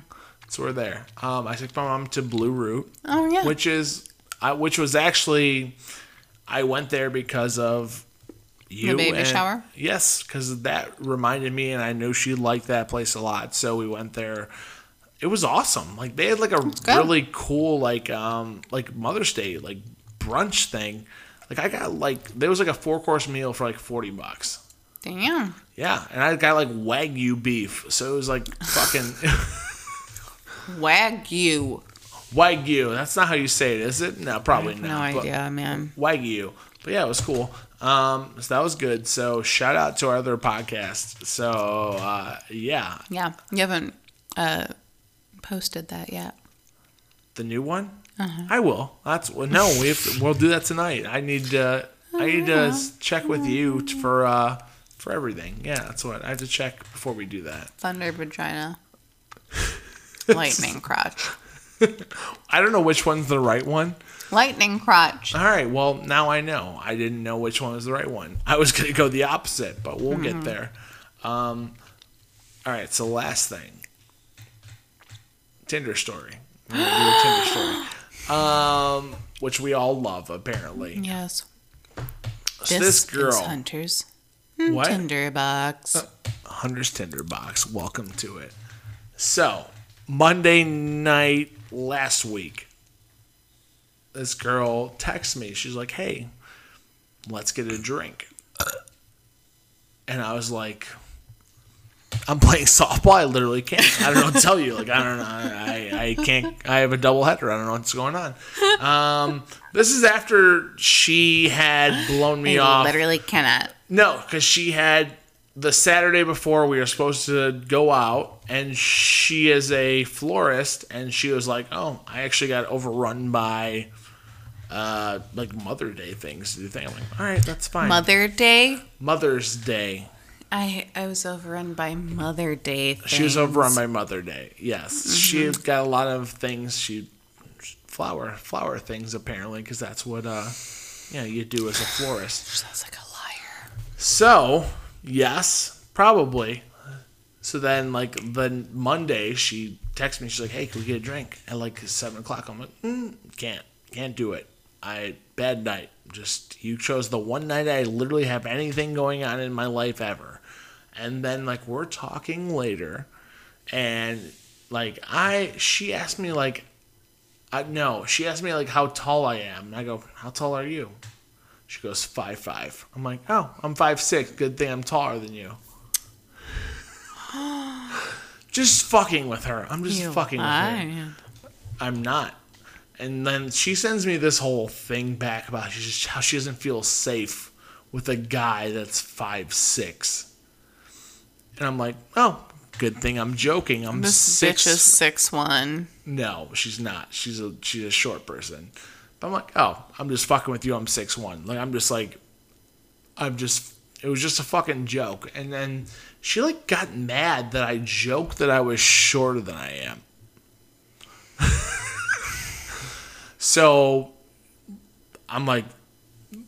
So we're there. Um, I took my mom to Blue Root. Oh yeah. which is I, which was actually I went there because of you baby and- shower? Yes, because that reminded me, and I know she liked that place a lot, so we went there. It was awesome. Like they had like a really cool like um like Mother's Day like brunch thing. Like I got like there was like a four course meal for like forty bucks. Damn. Yeah, and I got like wagyu beef, so it was like fucking Wagyu. wagyu. That's not how you say it, is it? No, probably No not. but- idea, man. Wagyu. But yeah, it was cool. Um, so that was good. So shout out to our other podcast. So uh, yeah, Yeah, you haven't uh, posted that yet. the new one. I will. That's well, no. We have to, we'll do that tonight. I need to. I need to s- check with you t- for uh for everything. Yeah, that's what I have to check before we do that. Thunder vagina. Lightning crotch. I don't know which one's the right one. Lightning crotch. All right. Well, now I know. I didn't know which one was the right one. I was gonna go the opposite, but we'll get there. Um, all right. So last thing, Tinder story. We're gonna do a Tinder story, um, which we all love apparently. Yes. So this is girl, Hunter's what? Tinder box. Hunter's Tinder box. Welcome to it. So, Monday night last week, this girl texts me. She's like, hey, let's get a drink. And I was like, I'm playing softball. I literally can't. I don't know tell you. Like, I don't know. I, I can't. I have a double header. I don't know what's going on. Um, this is after she had blown me I off. literally cannot. No, because she had the Saturday before we were supposed to go out, and she is a florist, and she was like, "Oh, I actually got overrun by." Uh, like Mother Day things to do thing. I'm like, all right, that's fine. Mother Day. Mother's Day. I I was overrun by Mother Day. She was things. overrun by Mother Day. Yes, she's got a lot of things. She flower flower things apparently because that's what uh, yeah, you do as a florist. Sounds like a liar. So, yes, probably. So then, like, the Monday, she texts me. She's like, hey, can we get a drink? At like 7 o'clock. I'm like, mm, can't. Can't do it. I, bad night. Just, you chose the one night I literally have anything going on in my life ever. And then, like, we're talking later. And, like, I, she asked me, like, I, no, she asked me, like, how tall I am. And I go, how tall are you? She goes five five. I'm like, oh, I'm five six. Good thing I'm taller than you. just fucking with her. I'm just You fucking with her. I'm not. And then she sends me this whole thing back about just, how she doesn't feel safe with a guy that's five six. And I'm like, oh, good thing I'm joking. I'm This six. bitch is six one. No, she's not. She's a she's a short person. I'm like, oh, I'm just fucking with you. I'm six one. Like I'm just like, I'm just. It was just a fucking joke. And then she like got mad that I joked that I was shorter than I am. so I'm like,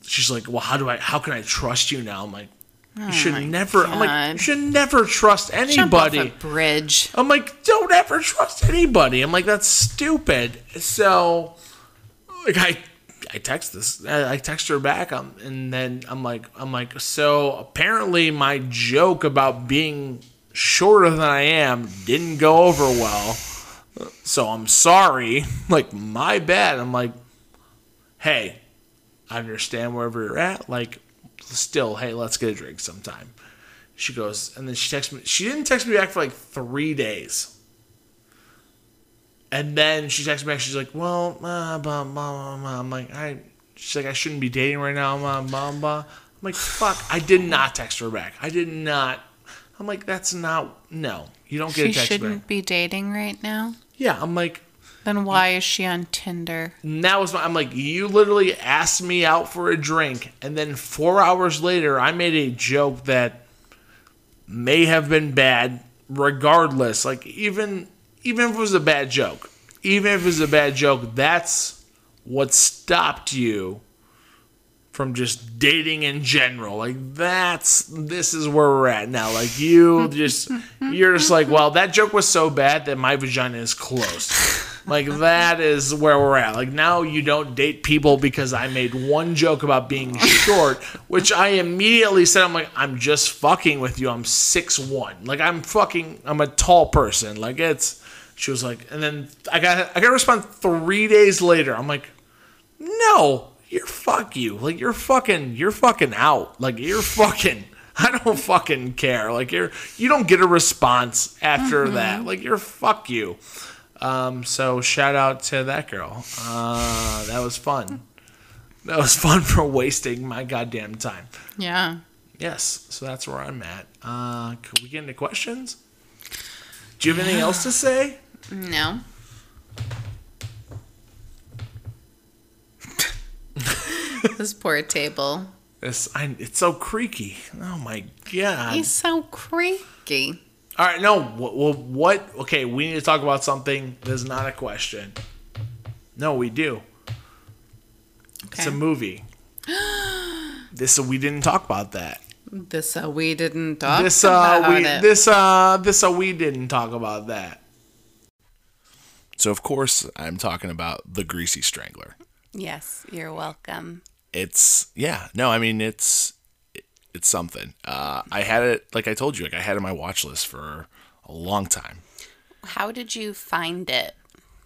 she's like, well, how do I? How can I trust you now? I'm like, you oh should Oh never. I'm like, you should never trust Jump off anybody. a bridge. I'm like, don't ever trust anybody. I'm like, that's stupid. So, like, I, I text this, I text her back, um, and then I'm like, I'm like, so apparently my joke about being shorter than I am didn't go over well. So I'm sorry. Like, my bad. I'm like, hey, I understand wherever you're at. Like, still, hey, let's get a drink sometime. She goes, and then she texts me. She didn't text me back for like three days. And then she texts me back. She's like, well, uh, blah, blah, blah, blah. I'm like, I. She's like, I shouldn't be dating right now. Blah, blah, blah. I'm like, fuck. I did not text her back. I did not. I'm like, that's not. No, you don't get She a text shouldn't back. be dating right now. Yeah, I'm like, Then why is she on Tinder? And that was my, I'm like, you literally asked me out for a drink, and then four hours later, I made a joke that may have been bad, regardless. Like even even if it was a bad joke, even if it was a bad joke, that's what stopped you from just dating in general. Like that's this is where we're at now. Like you just you're just like, well, that joke was so bad that my vagina is closed. Like that is where we're at. Like now you don't date people because I made one joke about being short, which I immediately said I'm like I'm just fucking with you. I'm six one. Like I'm fucking I'm a tall person. Like it's she was like and then I got I got a response 3 days later. I'm like no, you're fuck you. Like you're fucking you're fucking out. Like you're fucking I don't fucking care. Like you're you don't get a response after that. Like you're fuck you. Um so shout out to that girl. Uh that was fun. that was fun for wasting my goddamn time. Yeah. Yes, so that's where I'm at. Uh, could we get into questions? Do you have anything else to say? No. this poor table. This, I, it's so creaky. Oh my god! He's so creaky. All right, no. Well, what? What? Okay, we need to talk about something. That's not a question. No, we do. It's a movie. this we didn't talk about that. This uh, we didn't talk This uh about we it. this uh this uh we didn't talk about that. So of course I'm talking about the Greasy Strangler. yes, you're welcome. It's yeah no I mean it's it's something. Uh, I had it like I told you like I had it on my watch list for a long time. How did you find it?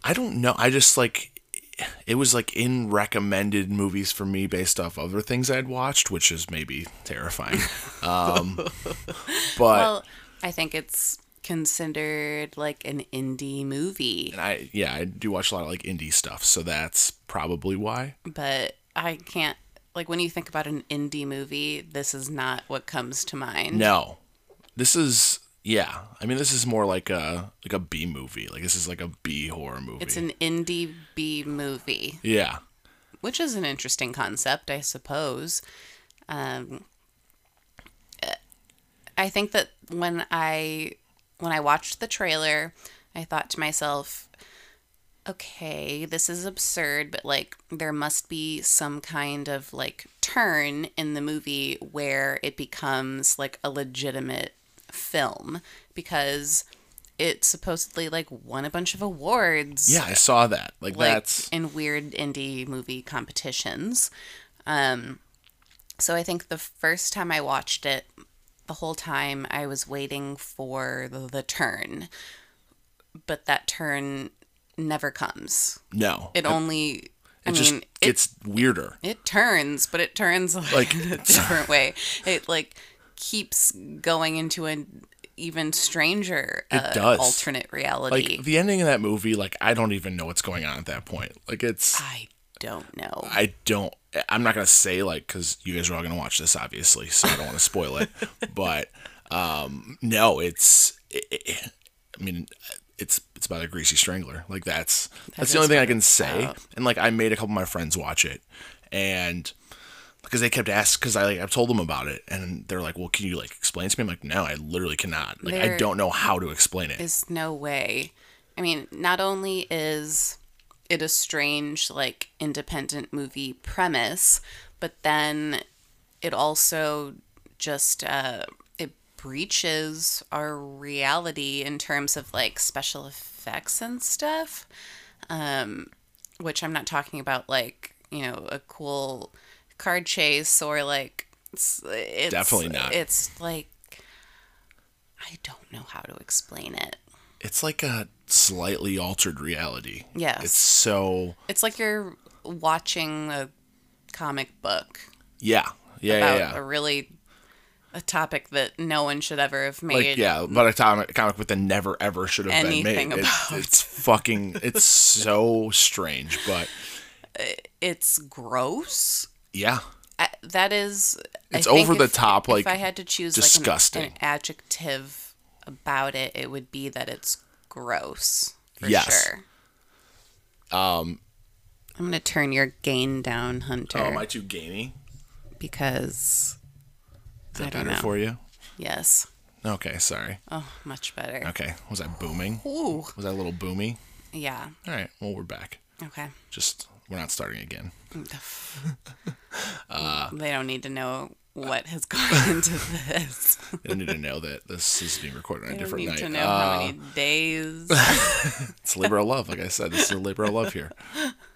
I don't know. I just like it was like in recommended movies for me based off other things I'd watched, which is maybe terrifying. Um, but Well, I think it's considered like an indie movie, and I yeah I do watch a lot of like indie stuff, so that's probably why. but I can't like when you think about an indie movie, this is not what comes to mind. No, this is yeah. I mean, this is more like a like a B movie. Like this is like a B horror movie. It's an indie B movie, yeah. which is an interesting concept, I suppose. Um, I think that when I when I watched the trailer, I thought to myself, okay, this is absurd, but like there must be some kind of like turn in the movie where it becomes like a legitimate film because it supposedly like won a bunch of awards Yeah, I saw that. Like, like that's in weird indie movie competitions. Um, so I think the first time I watched it, the whole time I was waiting for the, the turn, but that turn never comes. no. It only, I it just mean, it, weirder. it turns, but it turns like, a different way. It like keeps going into an even stranger uh, does. alternate reality. Like the ending of that movie, like I don't even know what's going on at that point. Like it's I don't know. I don't. I'm not gonna say like because you guys are all gonna watch this, obviously, so I don't want to spoil it. But um, no, it's. It, it- I mean, it's it's about a greasy strangler. Like that's that's the only thing I can say. about. And like I made a couple of my friends watch it, and because they kept asking, because I like I've told them about it, and they're like, "Well, can you like explain it to me?" I'm like, "No, I literally cannot. Like I don't know how to explain it." There's no way. I mean, not only is it a strange, like, independent movie premise, but then it also just uh, it breaches our reality in terms of like special effects and stuff. Um, which I'm not talking about like you know a cool card chase or like it's, it's Definitely not. It's like I don't know how to explain it. It's like a slightly altered reality. Yes. It's so It's like you're watching a comic book yeah. Yeah, about yeah, yeah. a really a topic that no one should ever have made. like yeah, but a comic, comic book that never ever should have been made. It's, about. it's fucking. It's so strange, but It's gross. yeah, I, that is. It's over the if- top, like, if I had to choose disgusting. like an, an adjective about it, it would be that it's gross. For Yes. sure. Um, I'm gonna turn your gain down, Hunter, oh, am I too gainy? because Is that better know. for you? yes. Okay, sorry. Oh, much better. Okay, was that booming? Ooh, Was that a little boomy? yeah. All right, well we're back. Okay. Just we're not starting again. they don't need to know what has gone into this. I need to know that this is being recorded on a different need night. to know Uh, how many days. It's labor of love, like I said. This is a labor of love here.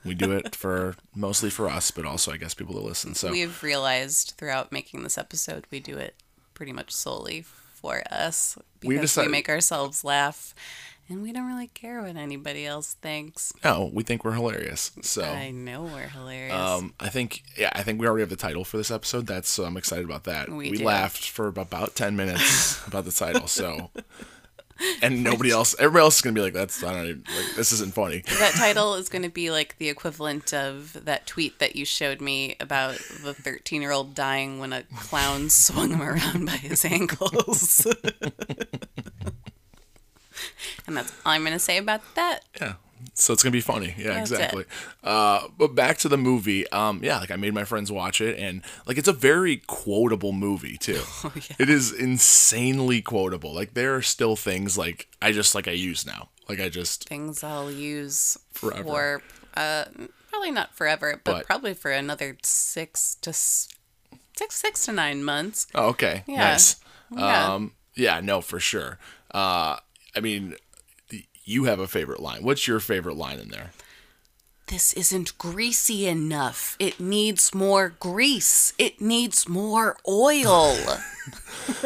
We do it for mostly for us, but also I guess people that listen. So We've realized throughout making this episode, we do it pretty much solely for us because we, decided- make ourselves laugh, and we don't really care what anybody else thinks. no, we think we're hilarious. So I know we're hilarious. Um, I think yeah, I think we already have the title for this episode. That's so I'm excited about that. We we laughed for about ten minutes about the title. So and nobody else, everybody else is gonna be like, "That's I don't even, like this isn't funny." That title is going to be like the equivalent of that tweet that you showed me about the 13 year old dying when a clown swung him around by his ankles. and that's all I'm going to say about that. Yeah. So it's gonna be funny. Yeah, That's exactly. Uh, but back to the movie. Um, yeah, like I made my friends watch it, and like it's a very quotable movie too. Oh, yeah. It is insanely quotable. Like there are still things like I just like I use now. Like I just Things I'll use Forever. for, uh, probably not forever, but, But- probably for another six to six, six to nine months. Oh, okay. Yeah. Nice. Yeah. Um, yeah, no, for sure. Uh, I mean, you have a favorite line. What's your favorite line in there? This isn't greasy enough. It needs more grease. It needs more oil.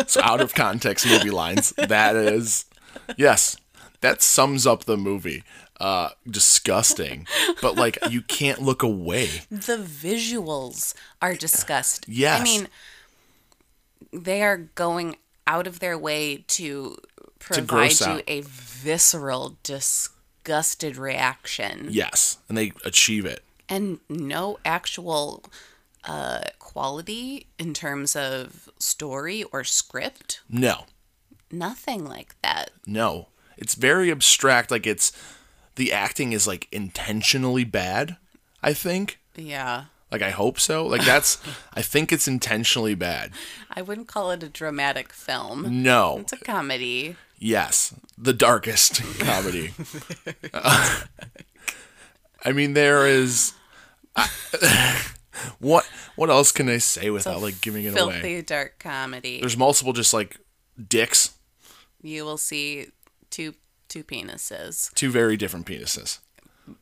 So out of context movie lines. That is, yes, that sums up the movie. Uh, disgusting, but like you can't look away. the visuals are disgusting. Yes. I mean, they are going out of their way to provide you out. a visceral, disgusted reaction. Yes, and they achieve it. and no actual uh, quality in terms of story or script. No, Nothing like that. no, it's very abstract. Like it's the acting is like intentionally bad. I think. Yeah. Like I hope so. Like that's. I think it's intentionally bad. I wouldn't call it a dramatic film. No. It's a comedy. Yes, the darkest comedy. Uh, I mean, there is. what what else can I say without like giving it Filthy away? Filthy dark comedy. There's multiple just like dicks, you will see two two penises, two very different penises.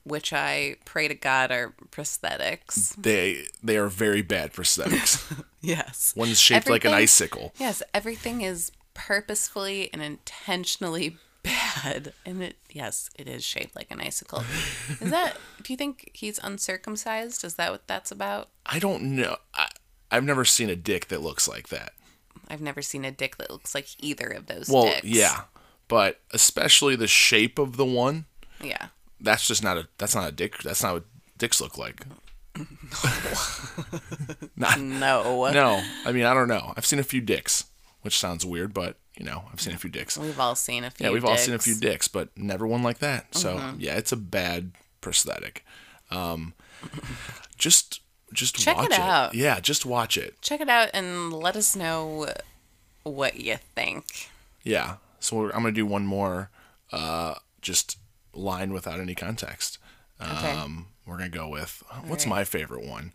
Which I pray to God are prosthetics. They they are very bad prosthetics. Yes. One's shaped like an icicle. Yes, everything is purposefully and intentionally bad. And it yes, it is shaped like an icicle. Is that do you think he's uncircumcised? Is that what that's about? I don't know. I, I've never seen a dick that looks like that. I've never seen a dick that looks like either of those Well, dicks. yeah, but especially the shape of the one. Yeah. That's just not a. That's not a dick. That's not what dicks look like. not, No. no, I mean I don't know. I've seen a few dicks, which sounds weird, but you know I've seen a few dicks. We've all seen a few Yeah, we've all seen a few dicks. Mm-hmm. but never one like that. So yeah, it's a bad prosthetic. Um, just just Check watch it out. Yeah, just watch it. Check it out and let us know what you think. Yeah. So we're, I'm gonna do one more, uh, just line without any context. Okay. Um, we're gonna go with what's right. my favorite one?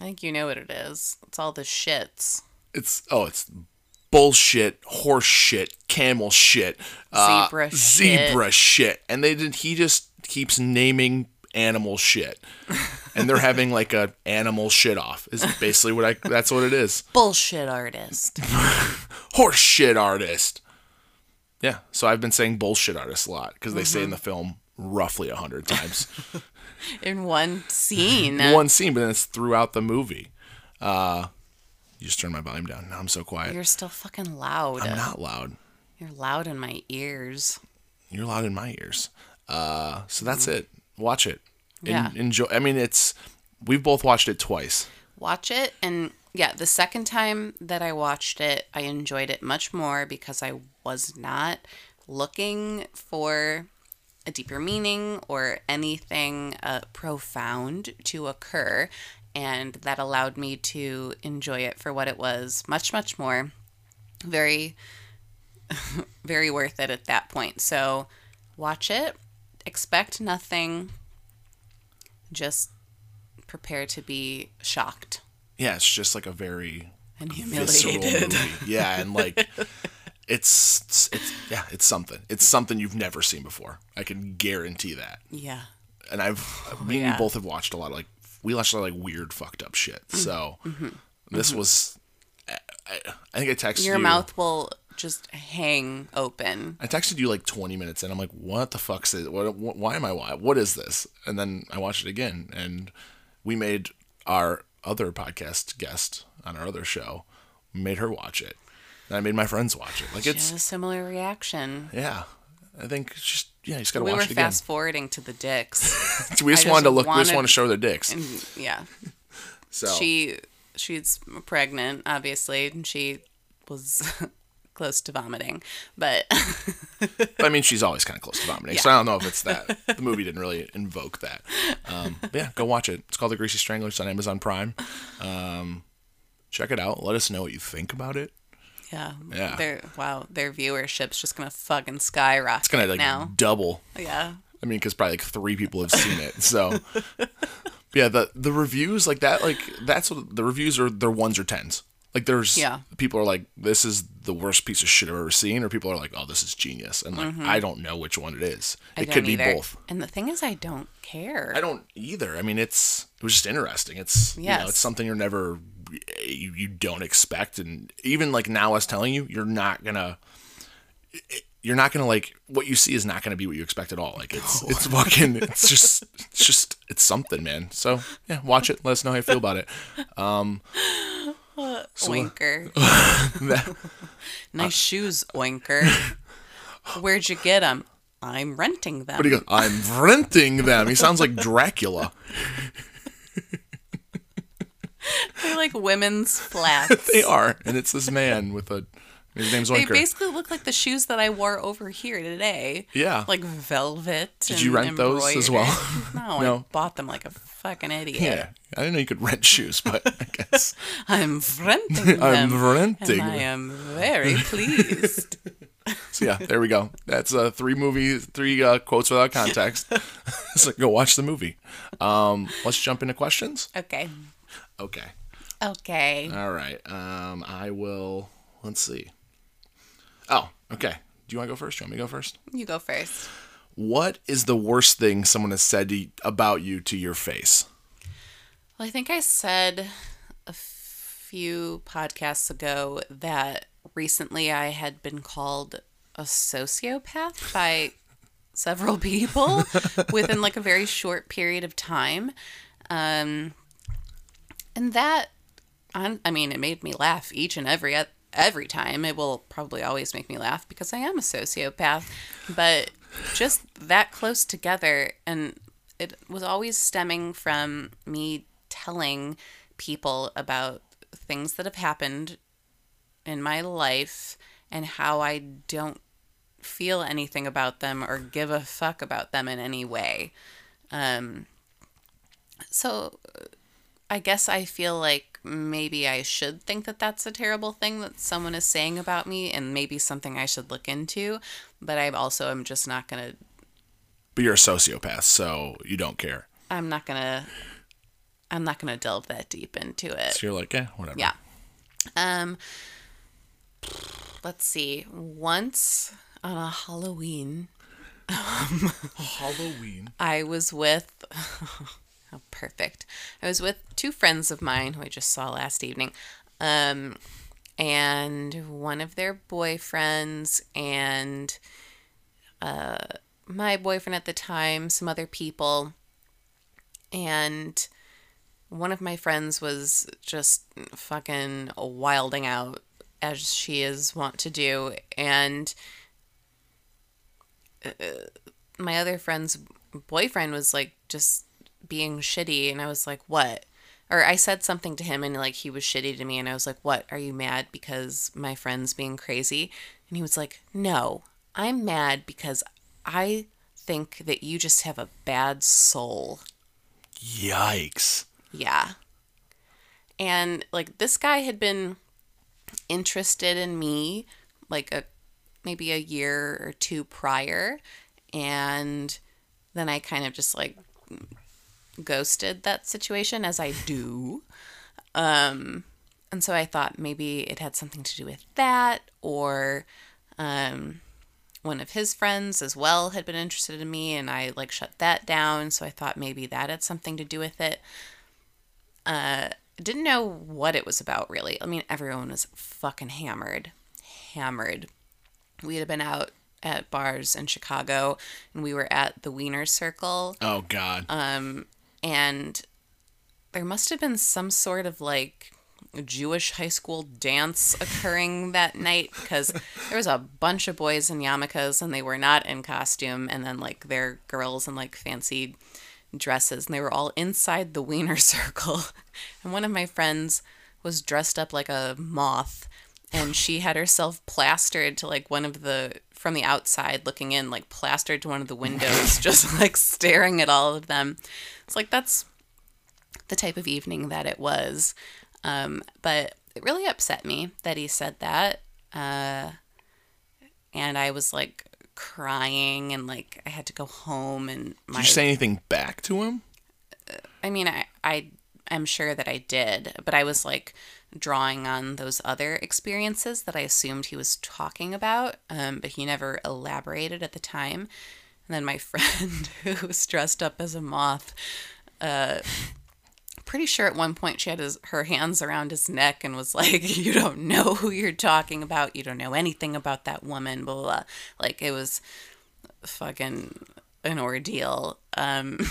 I think you know what it is. It's all the shits. It's oh, it's bullshit, horse shit, camel shit, uh, Zebra shit. zebra shit, and they did. He just keeps naming animal shit, and they're having like a animal shit off. Is basically what I. That's what it is. Bullshit artist. Horse shit artist. Yeah. So I've been saying bullshit artist a lot because they say in the film roughly a hundred times. In one scene. One scene, but then it's throughout the movie. Uh, you just turn my volume down. Now I'm so quiet. You're still fucking loud. I'm not loud. You're loud in my ears. You're loud in my ears. Uh, so that's it. Watch it. En- Yeah. enjoy. I mean, it's. We've both watched it twice. Watch it and yeah, the second time that I watched it, I enjoyed it much more because I was not looking for a deeper meaning or anything uh, profound to occur. And that allowed me to enjoy it for what it was much, much more. Very, very worth it at that point. So watch it, expect nothing, just prepare to be shocked Yeah, it's just like a very and visceral humiliated. movie. Yeah, and like it's it's yeah, it's something. It's something you've never seen before. I can guarantee that. Yeah. And I've me and yeah. you both have watched a lot of like we watched a lot of like weird fucked up shit. Mm-hmm. So this was I, I think I texted Your you. mouth will just hang open. I texted you like 20 minutes and I'm like, what the fuck's it? What, what, why am I? Why? What is this? And then I watched it again, and we made our other podcast guest on our other show. Made her watch it, And I made my friends watch it. Like She it's a similar reaction. yeah. I think just yeah, you just gotta We watch were it again. fast forwarding to the dicks. we just wanted to look. We just wanted- to show their dicks. and yeah, So she she's pregnant, obviously, and she was close to vomiting. But I mean, she's always kind of close to vomiting, so I don't know if it's that. The movie didn't really invoke that. Um, yeah, go watch it. It's called The Greasy Strangler. It's on Amazon Prime. Um, check it out. Let us know what you think about it. yeah, Yeah. their wow, their viewership's just gonna fucking skyrocket It's gonna like now. double. Yeah, I mean, because probably like three people have seen it. So yeah, the the reviews like that, like that's what the reviews are. They're ones or tens. Like there's Yeah. people are like, this is the worst piece of shit I've ever seen, or people are like, oh, this is genius, and like I don't know which one it is. Mm-hmm. I it could be both. And the thing is, I don't care. I don't either. I mean, it's it was just interesting. It's you know, it's something you're never you, you don't expect, and even like now, I was telling you, you're not gonna. You're not gonna like what you see is not gonna be what you expect at all. Like it's it's fucking it's just it's just it's something, man. So yeah, watch it. Let us know how you feel about it. Oinker. That- nice shoes, Oinker. Where'd you get them? I'm renting them. But he goes, I'm renting them. He sounds like Dracula. They're like women's flats. They are, and it's this man with a his name's They basically look like the shoes that I wore over here today. yeah. Like velvet. Did you rent those as well? No, No. I bought them like a fucking idiot. yeah. I didn't know you could rent shoes, but I guess I'm renting them. I'm renting. I am very pleased. So yeah, there we go. That's uh, three movies, three uh, quotes without context. so go watch the movie. Um, let's jump into questions. okay. Okay. Okay. All right. Um, I will. Let's see. Oh, okay. Do you want to go first? Do you want me to go first? You go first. What is the worst thing someone has said to, about you to your face? Well, I think I said a few podcasts ago that recently I had been called a sociopath by several people within like a very short period of time. Um, and that, I, I mean, it made me laugh each and every every time. It will probably always make me laugh because I am a sociopath. But just that close together, and it was always stemming from me telling people about things that have happened in my life and how I don't feel anything about them or give a fuck about them in any way. Um, so I guess I feel like maybe I should think that that's a terrible thing that someone is saying about me and maybe something I should look into, but I also am just not going to But you're a sociopath, so you don't care. I'm not going to I'm not to delve that deep into it. So you're like, eh, whatever. Yeah. Um let's see. Once on a Halloween, Um, Halloween. I was with oh, perfect. I was with two friends of mine who I just saw last evening. Um and one of their boyfriends and uh my boyfriend at the time, some other people, and one of my friends was just fucking wilding out as she is wont to do and uh, my other friend's boyfriend was like just being shitty and I was like what or I said something to him and like he was shitty to me and I was like what are you mad because my friend's being crazy and he was like no I'm mad because I think that you just have a bad soul Yikes. yeah. And like this guy had been interested in me like a maybe a year or two prior and then I kind of just like ghosted that situation as I do. Um and so I thought maybe it had something to do with that or um one of his friends as well had been interested in me and I like shut that down so I thought maybe that had something to do with it uh didn't know what it was about really. I mean, everyone was fucking hammered. Hammered. We had been out at bars in Chicago and we were at the Wiener Circle Oh God. And there must have been some sort of like Jewish high school dance occurring that night because there was a bunch of boys in yarmulkes and they were not in costume, and then like their girls in like fancy dresses, and they were all inside the wiener circle. And one of my friends was dressed up like a moth, and she had herself plastered to like one of the from the outside looking in, like plastered to one of the windows, just like staring at all of them. It's like that's the type of evening that it was. Um, but it really upset me that he said that. Uh, and I was like crying and like I had to go home and my Did you say anything back to him? I mean I I am sure that I did, but I was like drawing on those other experiences that I assumed he was talking about, um, but he never elaborated at the time. And then my friend who was dressed up as a moth, uh, pretty sure at one point she had his, her hands around his neck and was like, "You don't know who you're talking about. You don't know anything about that woman." Blah blah. blah. Like it was fucking an ordeal. Um,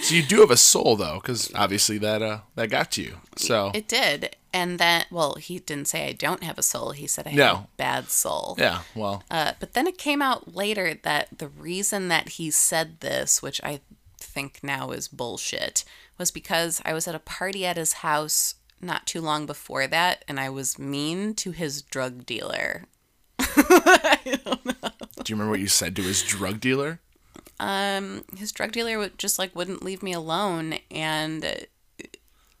So you do have a soul though, because obviously that uh that got you. So it did, and then well, he didn't say I don't have a soul. He said I have a bad soul. yeah, well, Uh, but then it came out later that the reason that he said this, which I think now is bullshit, was because I was at a party at his house not too long before that, and I was mean to his drug dealer. do you remember what you said to his drug dealer? Um, his drug dealer would just like wouldn't leave me alone, and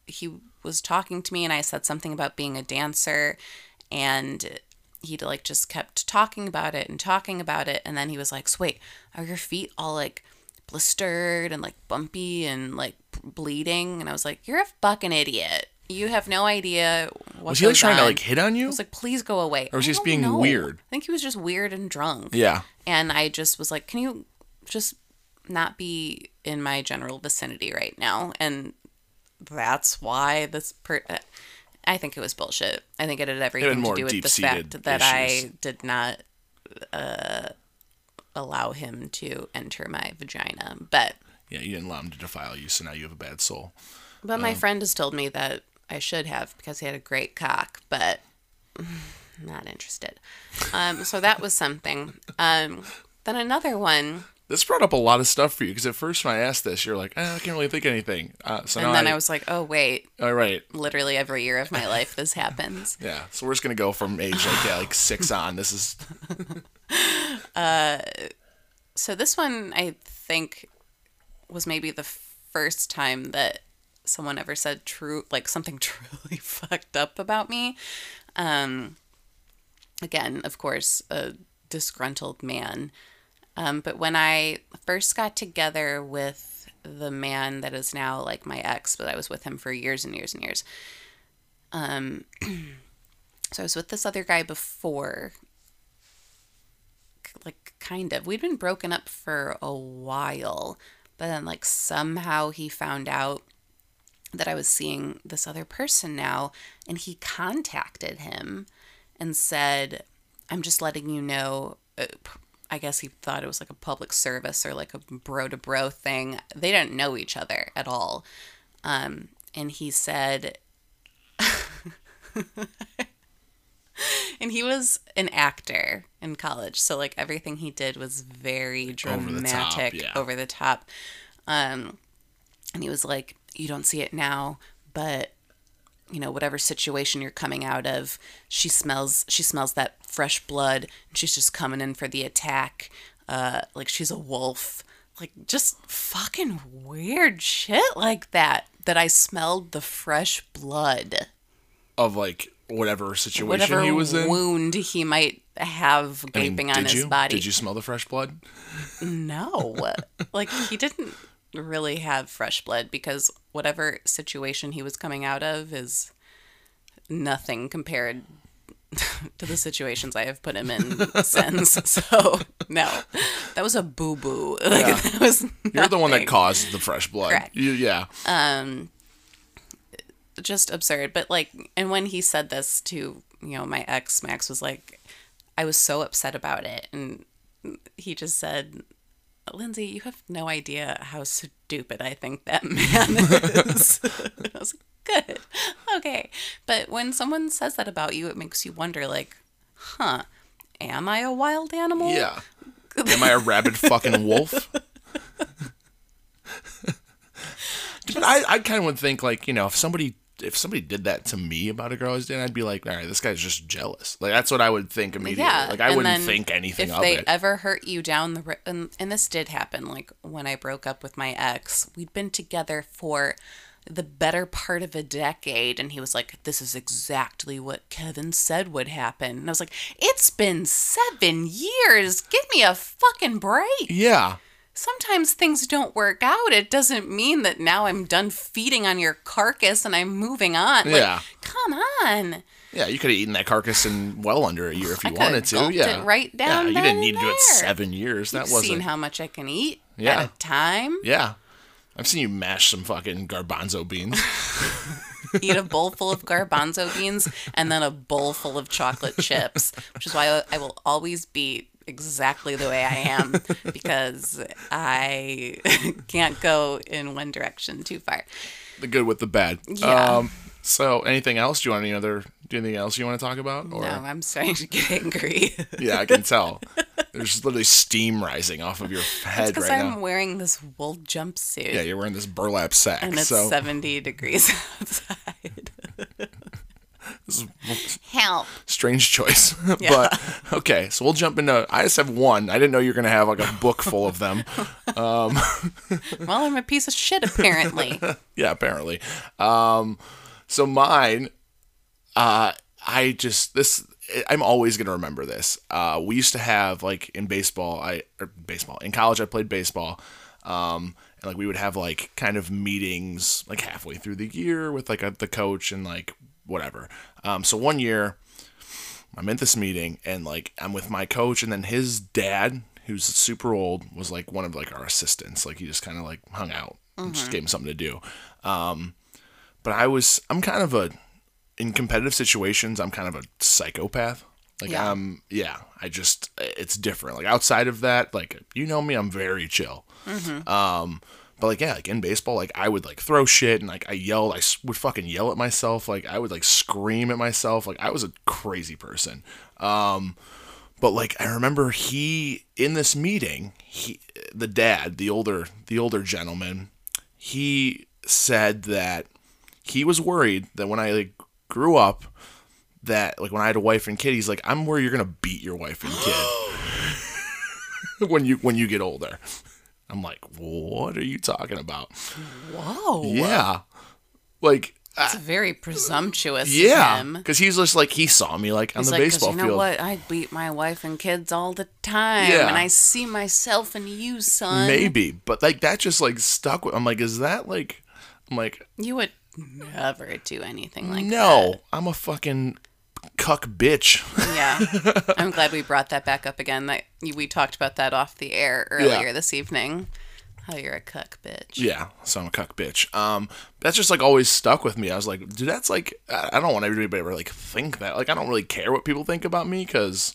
he was talking to me, and I said something about being a dancer, and he like just kept talking about it and talking about it, and then he was like, "So wait, are your feet all like blistered and like bumpy and like bleeding?" And I was like, "You're a fucking idiot. You have no idea what." Was he like trying to like hit on I you? was like, "Please go away." Or was he just being know. weird? I think he was just weird and drunk. Yeah. And I just was like, can you just not be in my general vicinity right now? And that's why this per. I think it was bullshit. I think it had everything to do with the fact that issues. I did not uh, allow him to enter my vagina. But Yeah, you didn't allow him to defile you, so now you have a bad soul. but my friend has told me that I should have because he had a great cock, but not interested. Um, so that was something. Um, then another one, This brought up a lot of stuff for you because at first when I asked this, you're like, eh, I can't really think of anything. Uh, so and then I, I was like, oh wait, all right, literally every year of my life this happens. yeah. So we're just gonna go from age like yeah, like six on. This is uh, So this one, I think, was maybe the first time that someone ever said true, like something truly fucked up about me. Um, again, of course, a disgruntled man. Um, but when I first got together with the man that is now like my ex, but I was with him for years and years and years. Um, so I was with this other guy before, like kind of. We'd been broken up for a while, but then like somehow he found out that I was seeing this other person now, and he contacted him and said, "I'm just letting you know." I guess he thought it was like a public service or like a bro to bro thing. They didn't know each other at all. Um, and he said, and he was an actor in college. So, like, everything he did was very dramatic, Over the top, yeah. over the top. Um, and he was like, You don't see it now, but you know whatever situation you're coming out of she smells she smells that fresh blood and she's just coming in for the attack uh like she's a wolf like just fucking weird shit like that that i smelled the fresh blood of like whatever situation whatever he was in. wound he might have I mean, gaping on his you? body Did you smell the fresh blood? no. like he didn't really have fresh blood because whatever situation he was coming out of is nothing compared to the situations I have put him in since. So no, that was a boo boo. Like, Yeah. that was You're the one that caused the fresh blood. Correct. You, yeah. Um, just absurd. But like, and when he said this to you know my ex, Max was like, I was so upset about it, and he just said, Lindsay, you have no idea how stupid I think that man is. I was like, good. okay. But when someone says that about you, it makes you wonder, like, huh, am I a wild animal? Yeah. Am I a rabid fucking wolf? but I, I kind of would think like you know if somebody if somebody did that to me about a girl I was dating, I'd be like, all right, this guy's just jealous. Like that's what I would think immediately. Yeah, like I wouldn't think anything if they it. ever hurt you down the road, and, and this did happen like when i broke up with my ex we'd been together for the better part of a decade and he was like this is exactly what kevin said would happen and i was like it's been seven years give me a fucking break yeah. Sometimes things don't work out it doesn't mean that now i'm done feeding on your carcass and i'm moving on Like, Yeah. come on Yeah, you could have eaten that carcass in well under a year if you wanted to. Yeah, it right down Yeah, you didn't need to do it seven years. That You've wasn't. seen how much i can eat Yeah. at a time yeah, I've seen you mash some fucking garbanzo beans. eat a bowl full of garbanzo beans and then a bowl full of chocolate chips, which is why I will always be exactly the way I am because I can't go in one direction too far. the good with the bad. Yeah. Um, so, anything else? Do you want any other? Do you anything else you want to talk about? Or No, I'm starting to get angry. yeah, I can tell. There's literally steam rising off of your head Because right I'm now. wearing this wool jumpsuit Yeah, you're wearing this burlap sack. and it's so 70 degrees outside. This is Help. strange choice. Yeah. but okay, so we'll jump into. I just have one. I didn't know you were gonna have like a book full of them. Well, I'm a piece of shit, apparently. yeah, apparently. Um, so mine, uh, I just this. I'm always gonna remember this. Uh, we used to have like in baseball. I or baseball in college. I played baseball. Um, and like we would have like kind of meetings like halfway through the year with like a, the coach and like whatever. Um, so one year. I'm at this meeting and like I'm with my coach and then his dad, who's super old, was like one of like our assistants. Like he just kind of like hung out, and just gave him something to do. Um, but I was I'm kind of a in competitive situations I'm kind of a psychopath. Like Yeah. I'm yeah I just it's different. Like outside of that, like you know me, I'm very chill. Um, but like yeah, like in baseball, like I would like throw shit and like I yelled, I would fucking yell at myself. Like I would like scream at myself. Like I was a crazy person. Um, but like I remember he in this meeting, he the dad, the older the older gentleman, he said that he was worried that when I like grew up, that like when I had a wife and kid, he's like, I'm worried you're gonna beat your wife and kid when you when you get older. I'm like, what are you talking about? Whoa. Yeah, like. It's very presumptuous Yeah, because he's just like he saw me like on He's the like, baseball you know field. what? I beat my wife and kids all the time, Yeah. and I see myself in you, son. Maybe, but like that just like stuck with. I'm like, is that like? I'm like, you would never do anything like that. no, I'm a fucking cuck bitch. Yeah, I'm glad we brought that back up again. That we talked about that off the air earlier this evening. How you're a cuck bitch. yeah, so I'm a cuck bitch. Um, that's just like always stuck with me. I was like, dude, that's like, I don't want everybody to ever like think that. Like, I don't really care what people think about me, cause,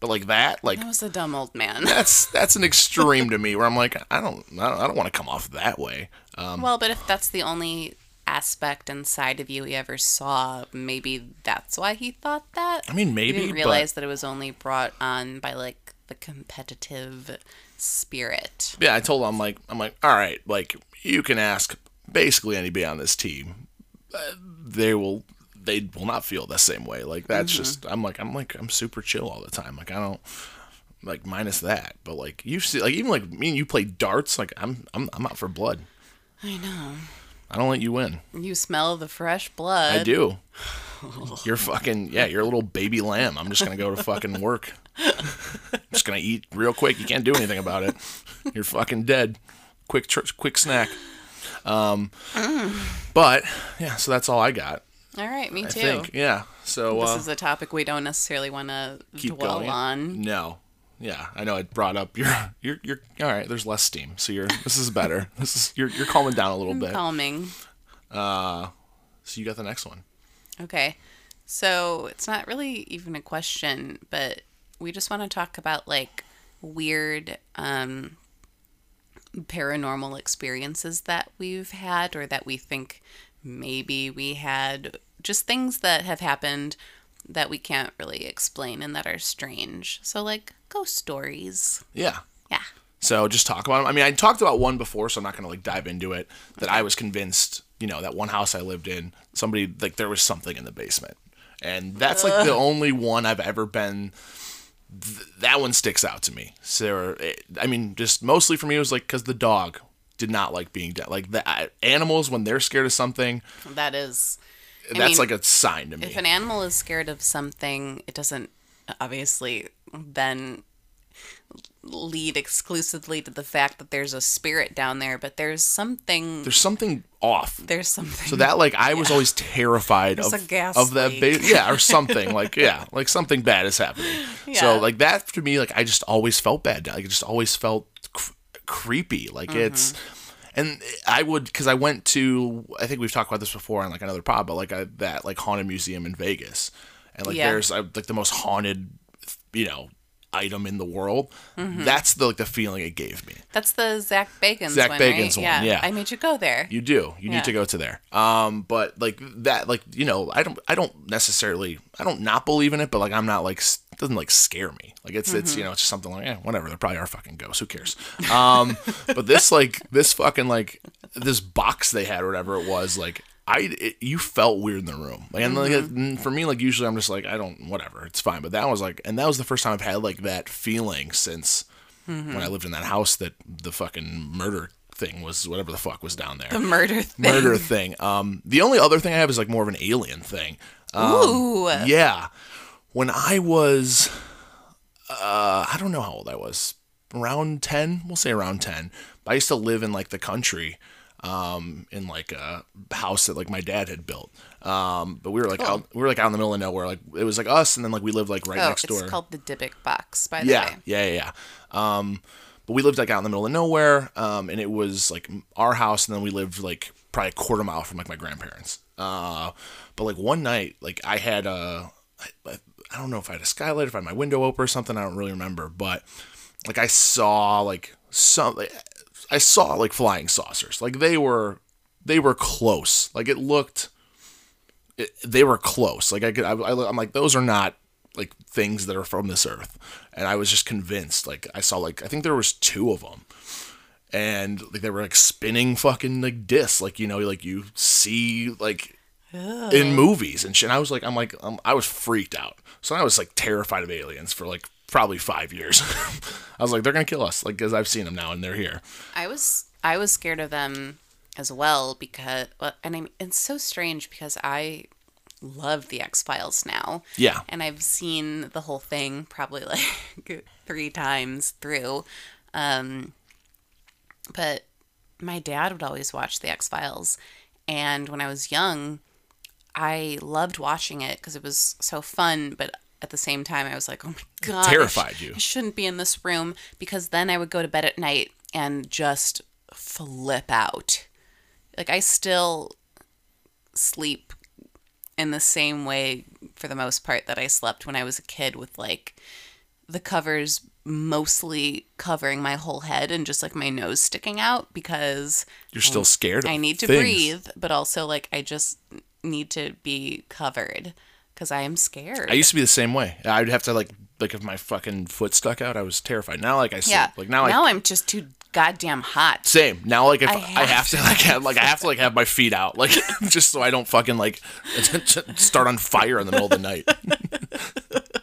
but like that, like That was a dumb old man. that's that's an extreme to me. Where I'm like, I don't, I don't, I don't want to come off that way. Um, well, but if that's the only aspect and side of you he ever saw, maybe that's why he thought that. I mean, He maybe, didn't but- that it was only brought on by like the competitive spirit. yeah, I told him, I'm like, I'm like, all right, like you can ask basically anybody on this team, uh, they will, they will not feel the same way. Like that's just, I'm like, I'm like, I'm super chill all the time. Like I don't, like minus that, but like you see, like even like me and you play darts. Like I'm, I'm, I'm out for blood. I know. I don't let you win. You smell the fresh blood. I do. You're fucking yeah. You're a little baby lamb. I'm just gonna go to fucking work. just gonna eat real quick. You can't do anything about it. You're fucking dead. Quick, tr- quick snack. Um, but yeah. So that's all I got. All right, me I too. think yeah. So This uh, is a topic we don't necessarily want to keep dwell going. on. No. Yeah, I know. I brought up your, you're, you're all right. There's less steam, so you're. This is better. This is you're, you're calming down a little bit. Calming. Uh, so you got the next one. Okay. So it's not really even a question, but we just want to talk about like weird um, paranormal experiences that we've had or that we think maybe we had just things that have happened that we can't really explain and that are strange. So like ghost stories. Yeah. Yeah. So just talk about them. I mean, I talked about one before, so I'm not going to like dive into it. That I was convinced, you know, that one house I lived in, somebody like there was something in the basement, and that's like the only one I've ever been. Th- that one sticks out to me. So, it, I mean, just mostly for me, it was like because the dog did not like being dead. Like the uh, animals, when they're scared of something, That is that's mean, like a sign to me. if an animal is scared of something, it doesn't obviously then lead exclusively to the fact that there's a spirit down there, but there's something There's something off. there's something So that like I was always terrified There's of a gas of that ba- yeah or something like yeah like something bad is happening. Yeah. So like that to me like I just always felt bad. Like it just always felt cr- creepy. Like Mm-hmm. it's and I would because I went to I think we've talked about this before on like another pod, but like I, that like haunted museum in Vegas, and like Yeah. there's like the most haunted you know item in the world. That's the like the feeling it gave me. That's the Zak Bagans Zak one, Bagans right? one, yeah. yeah. I made you go there. You do. You Yeah. need to go to there. Um, but like that, like you know, I don't, I don't necessarily, I don't not believe in it, but like I'm not like it doesn't like scare me. Like it's, it's Mm-hmm. you know, it's just something like, yeah, whatever. There probably are fucking ghosts. Who cares? Um, but this like this fucking like this box they had or whatever it was like. I it, you felt weird in the room, like, and like Mm-hmm. for me, like usually I'm just like I don't whatever, it's fine. But that was like, and that was the first time I've had like that feeling since Mm-hmm. when I lived in that house that the fucking murder thing was whatever the fuck was down there the murder thing. murder thing. Um, the only other thing I have is like more of an alien thing. Um, Ooh. Yeah, when I was, uh, I don't know how old I was, around ten. We'll say around ten. I used to live in like the country, um, in like a house that like my dad had built. Um, but we were like out, we were like out in the middle of nowhere. Like it was like us, and then like we lived like right Oh, next it's door. called the Dybbuk box, by the Yeah, way. yeah, yeah, yeah. Um, but we lived like out in the middle of nowhere, um, and it was like our house, and then we lived like probably a quarter mile from like my grandparents. Uh, but like one night, like I had a, I, I don't know if I had a skylight, if I had my window open or something. I don't really remember, but like I saw like some, like, I saw like flying saucers. Like they were, they were close. Like it looked it, they were close. Like I could, I, I, I'm like, those are not like things that are from this earth. And I was just convinced. Like I saw, like I think there was two of them, and like they were like spinning fucking like discs, like you know, like you see like in movies and shit. And I was like, I'm like, um, I was freaked out. So I was like terrified of aliens for like probably five years. I was like, they're gonna kill us, like because I've seen them now and they're here. I was I was scared of them as well because well, and I mean, it's so strange because I love the X Files now. Yeah. And I've seen the whole thing probably like three times through. Um, but my dad would always watch the X Files, and when I was young, I loved watching it because it was so fun. But at the same time, I was like, "Oh my god, terrified you. I shouldn't be in this room." Because then I would go to bed at night and just flip out. Like I still sleep in the same way for the most part that I slept when I was a kid with like the covers mostly covering my whole head and just like my nose sticking out because You're still scared. Of I need to things. breathe, but also like I just need to be covered because I am scared. I used to be the same way. I'd have to like like if my fucking foot stuck out, I was terrified. Now like I sleep. yeah. Like now I now I'm just too goddamn hot. same. Now like if I I have, have to like have like I have to like have my feet out like just so I don't fucking like start on fire in the middle of the night.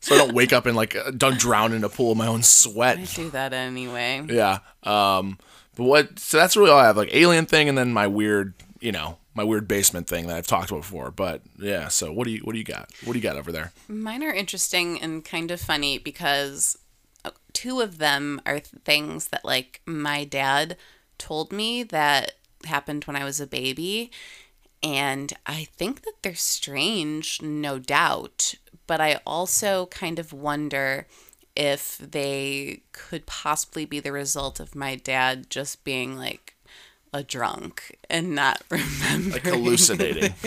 so I don't wake up and like uh, don't drown in a pool of my own sweat. I do that anyway. Yeah. Um. But what? So that's really all I have. Like alien thing, and then my weird, you know, my weird basement thing that I've talked about before. But yeah. So what do you what do you got? What do you got over there? Mine are interesting and kind of funny because uh, two of them are things that like my dad told me that happened when I was a baby. And I think that they're strange, no doubt. But I also kind of wonder if they could possibly be the result of my dad just being like a drunk and not remembering Like hallucinating.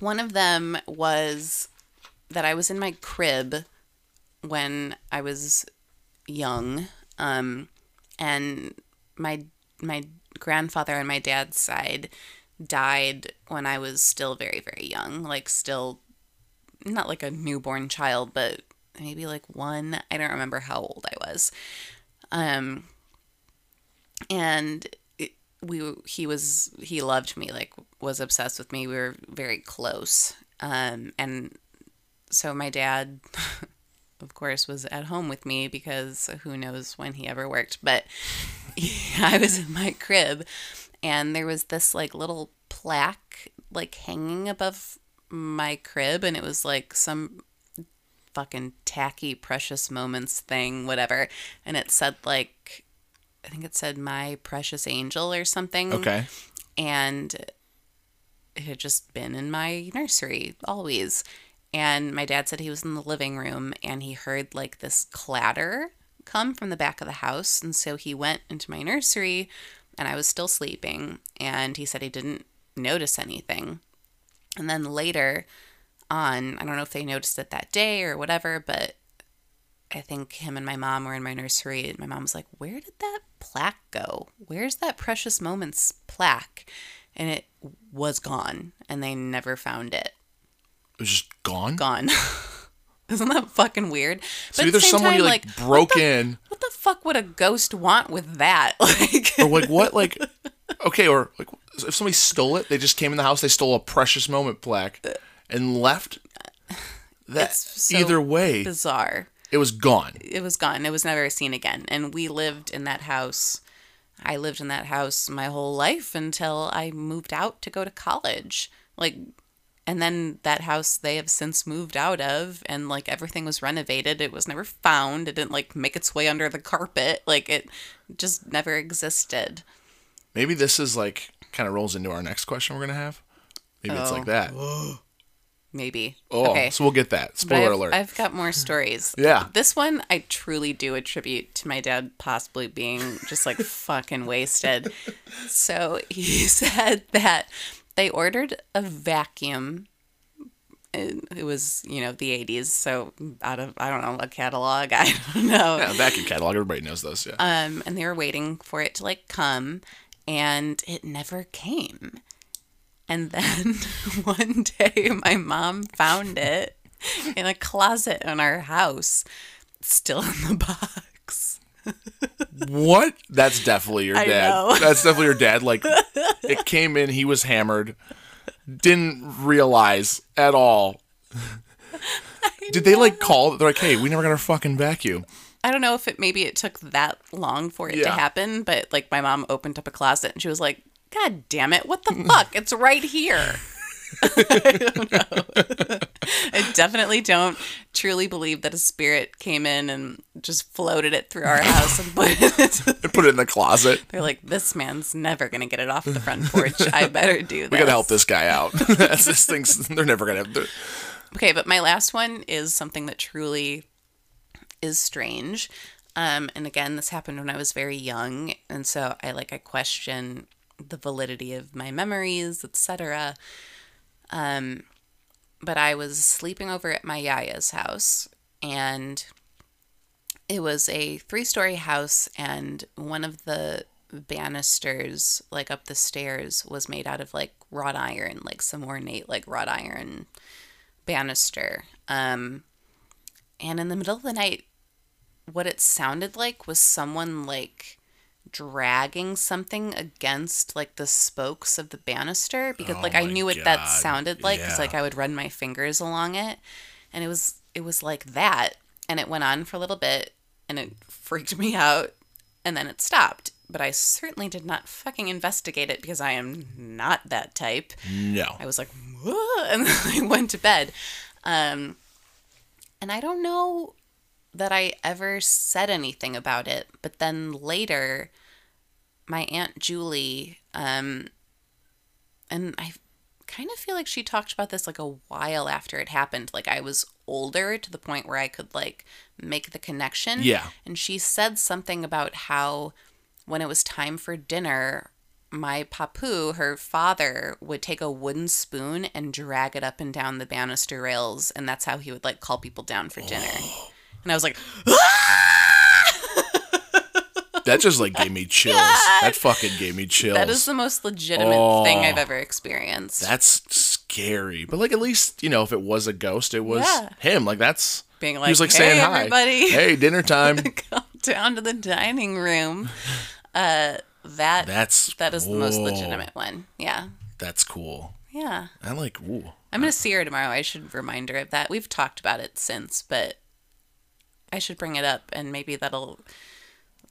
One of them was that I was in my crib when I was young, um, and my my grandfather on my dad's side died when I was still very very young, like still not like a newborn child, but maybe like one. I don't remember how old I was. Um, and it, we he was he loved me like was obsessed with me. We were very close. Um, and so my dad. Of course, was at home with me because who knows when he ever worked. But I was in my crib, and there was this like little plaque like hanging above my crib and it was like some fucking tacky precious moments thing whatever. And it said like i think it said my precious angel or something. Okay. and it had just been in my nursery always. And my dad said he was in the living room and he heard like this clatter come from the back of the house. And so he went into my nursery and i was still sleeping. And he said he didn't notice anything. And then later on, I don't know if they noticed it that day or whatever, but I think him and my mom were in my nursery. And my mom was like, Where did that plaque go? Where's that Precious Moments plaque? And it was gone, and they never found it. It was just gone. Gone. Isn't that fucking weird? So at either the someone time, like, broke what the, in, What the fuck would a ghost want with that? Like, or like what, like okay, or like if somebody stole it, they just came in the house, they stole a precious moment plaque and left. That It's so either way, bizarre. it was gone. it was gone. It was never seen again. And we lived in that house. I lived in that house my whole life until I moved out to go to college. Like, and then that house they have since moved out of, and like everything was renovated. It was never found. It didn't like make its way under the carpet. Like, it just never existed. Maybe this is like kind of rolls into our next question we're gonna have. Maybe it's Oh. like that. Maybe. Oh, okay. so we'll get that. Spoiler I've, alert. I've got more stories. Yeah. This one I truly do attribute to my dad possibly being just like fucking wasted. So he said that they ordered a vacuum. It was, you know, the 80s. So out of, I don't know, a catalog. I don't know. yeah, vacuum catalog. Everybody knows those. Yeah. Um, and they were waiting for it to like come, and it never came. And then one day, my mom found it in a closet in our house, still in the box. What? That's definitely your I dad. know. That's definitely your dad. Like, it came in, he was hammered, didn't realize at all. Did they like call? They're like, "Hey, we never got our fucking vacuum." I don't know if it maybe it took that long for it to happen, but like my mom opened up a closet and she was like, God damn it, what the fuck? It's right here. I don't know. I definitely don't truly believe that a spirit came in and just floated it through our house and put it. Put it in the closet. They're like, this man's never gonna get it off the front porch. I better do this. We gotta help this guy out. This thing's. They're never gonna. they're- Okay, but my last one is something that truly is strange. Um, and again, this happened when I was very young, and so I like I question the validity of my memories, etc. Um, but I was sleeping over at my yaya's house, and it was a three-story house, and one of the banisters, like up the stairs, was made out of like wrought iron, like some ornate like wrought iron banister. Um, and in the middle of the night, what it sounded like was someone like dragging something against like the spokes of the banister because Oh like I my knew what that sounded like because Yeah. like I would run my fingers along it, and it was it was like that, and it went on for a little bit, and it freaked me out, and then it stopped. But I certainly did not fucking investigate it because I am not that type. No. I was like, and then I went to bed. Um, and I don't know that I ever said anything about it, but then later, my aunt Julie, um, and I kind of feel like she talked about this like a while after it happened. Like I was older to the point where I could like make the connection. Yeah. And she said something about how when it was time for dinner, my papu, her father, would take a wooden spoon and drag it up and down the banister rails, and that's how he would like call people down for dinner. And I was like, that just like gave me chills. That fucking gave me chills. That is the most legitimate Oh. thing I've ever experienced. That's scary. But like at least, you know, if it was a ghost, it was Yeah. him. Like that's Being like, he was like hey, saying hi. everybody, Hey, dinner time. come down to the dining room. Uh, that That's that is the most legitimate one. Yeah, That's cool. yeah. I like ooh. I'm gonna see her tomorrow. I should remind her of that. We've talked about it since, but I should bring it up, and maybe that'll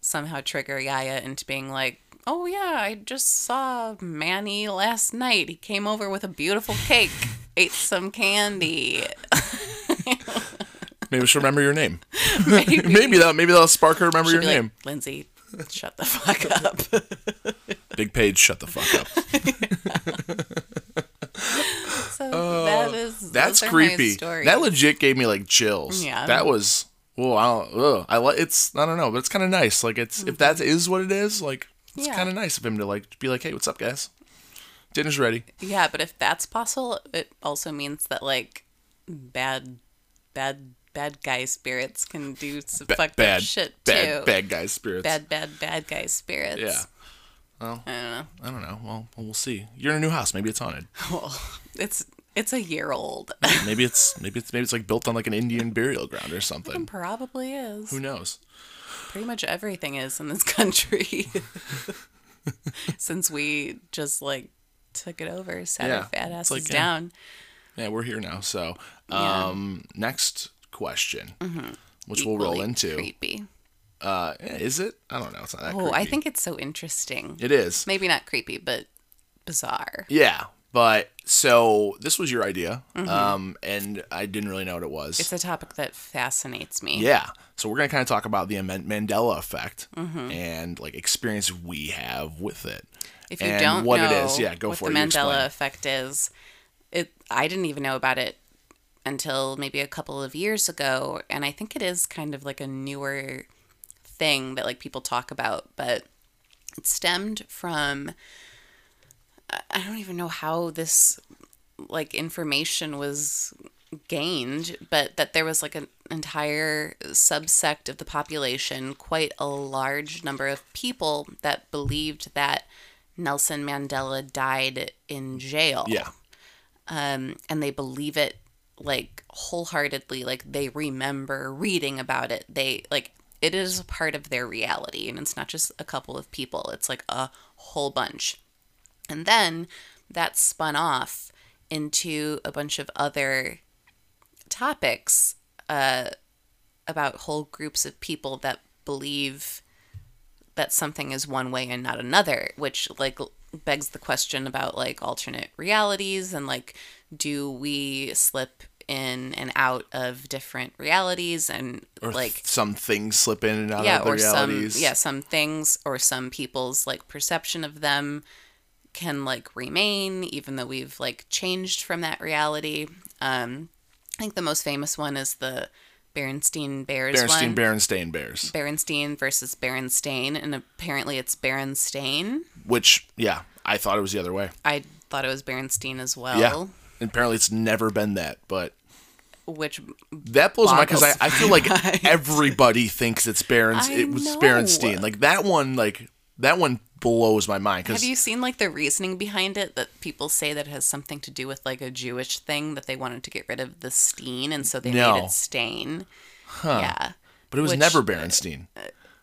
somehow trigger Yaya into being like, "Oh yeah, I just saw Manny last night. He came over with a beautiful cake, ate some candy. Maybe she'll remember your name. maybe, maybe that maybe that'll spark her remember She'll your name. like, Lindsay, shut the fuck up." Big Paige, shut the fuck up. so oh, that is That's those are my creepy. That legit gave me like chills. Yeah. That was well, I don't, ugh. I like it's I don't know, but it's kind of nice. Like it's if that mm-hmm. is what it is, like it's Yeah. kind of nice of him to like be like, "Hey, what's up, guys? Dinner's ready." Yeah, but if that's possible, it also means that like bad, bad, bad guy spirits can do some Ba- fucked bad up shit bad too. bad guy spirits. bad, bad, bad guy spirits. Yeah. Well, I don't know. I don't know. Well, we'll see. You're in a new house. Maybe it's haunted. Well, it's it's a year old. Maybe it's maybe it's maybe it's like built on like an Indian burial ground or something. Probably is. Who knows? Pretty much everything is in this country. Since we just like took it over, sat Yeah, our fat asses like, down. Yeah, we're here now. So, Yeah. um, next question, which we'll roll into. creepy. Uh, is it? I don't know. It's not that Oh, I think it's so interesting. it is. Maybe not creepy, but bizarre. Yeah, but so this was your idea, um, and I didn't really know what it was. Mm-hmm. It's a topic that fascinates me. yeah, so we're gonna kind of talk about the Mandela effect Mm-hmm. and like experience we have with it. If you don't what know it is, yeah, go what for the it. You Mandela effect is, it I didn't even know about it until maybe a couple of years ago, and I think it is kind of like a newer thing that like people talk about, but it stemmed from I- don't even know how this like information was gained, but that there was like an entire subsect of the population, quite a large number of people that believed that Nelson Mandela died in jail. Yeah, Um, and they believe it like wholeheartedly, like they remember reading about it. They like it is a part of their reality, and it's not just a couple of people, it's like a whole bunch. And then that spun off into a bunch of other topics uh, about whole groups of people that believe that something is one way and not another, which like begs the question about like alternate realities and like do we slip in and out of different realities and or like some things slip in and out yeah of the or some realities. yeah some things or some people's like perception of them can like remain even though we've like changed from that reality um i think the most famous one is the Berenstein Bears Berenstein, one. Berenstain Bears, Berenstein versus Berenstain, and apparently it's Berenstain. which yeah, I thought it was the other way. I thought it was Berenstein as well. Yeah, and apparently it's never been that, but Which That blows my mind because I, I feel like everybody thinks it's Barons. I It was know. Berenstein. Like that one. Like that one blows my mind have you seen like the reasoning behind it that people say that it has something to do with like a Jewish thing that they wanted to get rid of the steen and so they No. made it stain. Huh. Yeah. but it was which- never uh, Berenstein.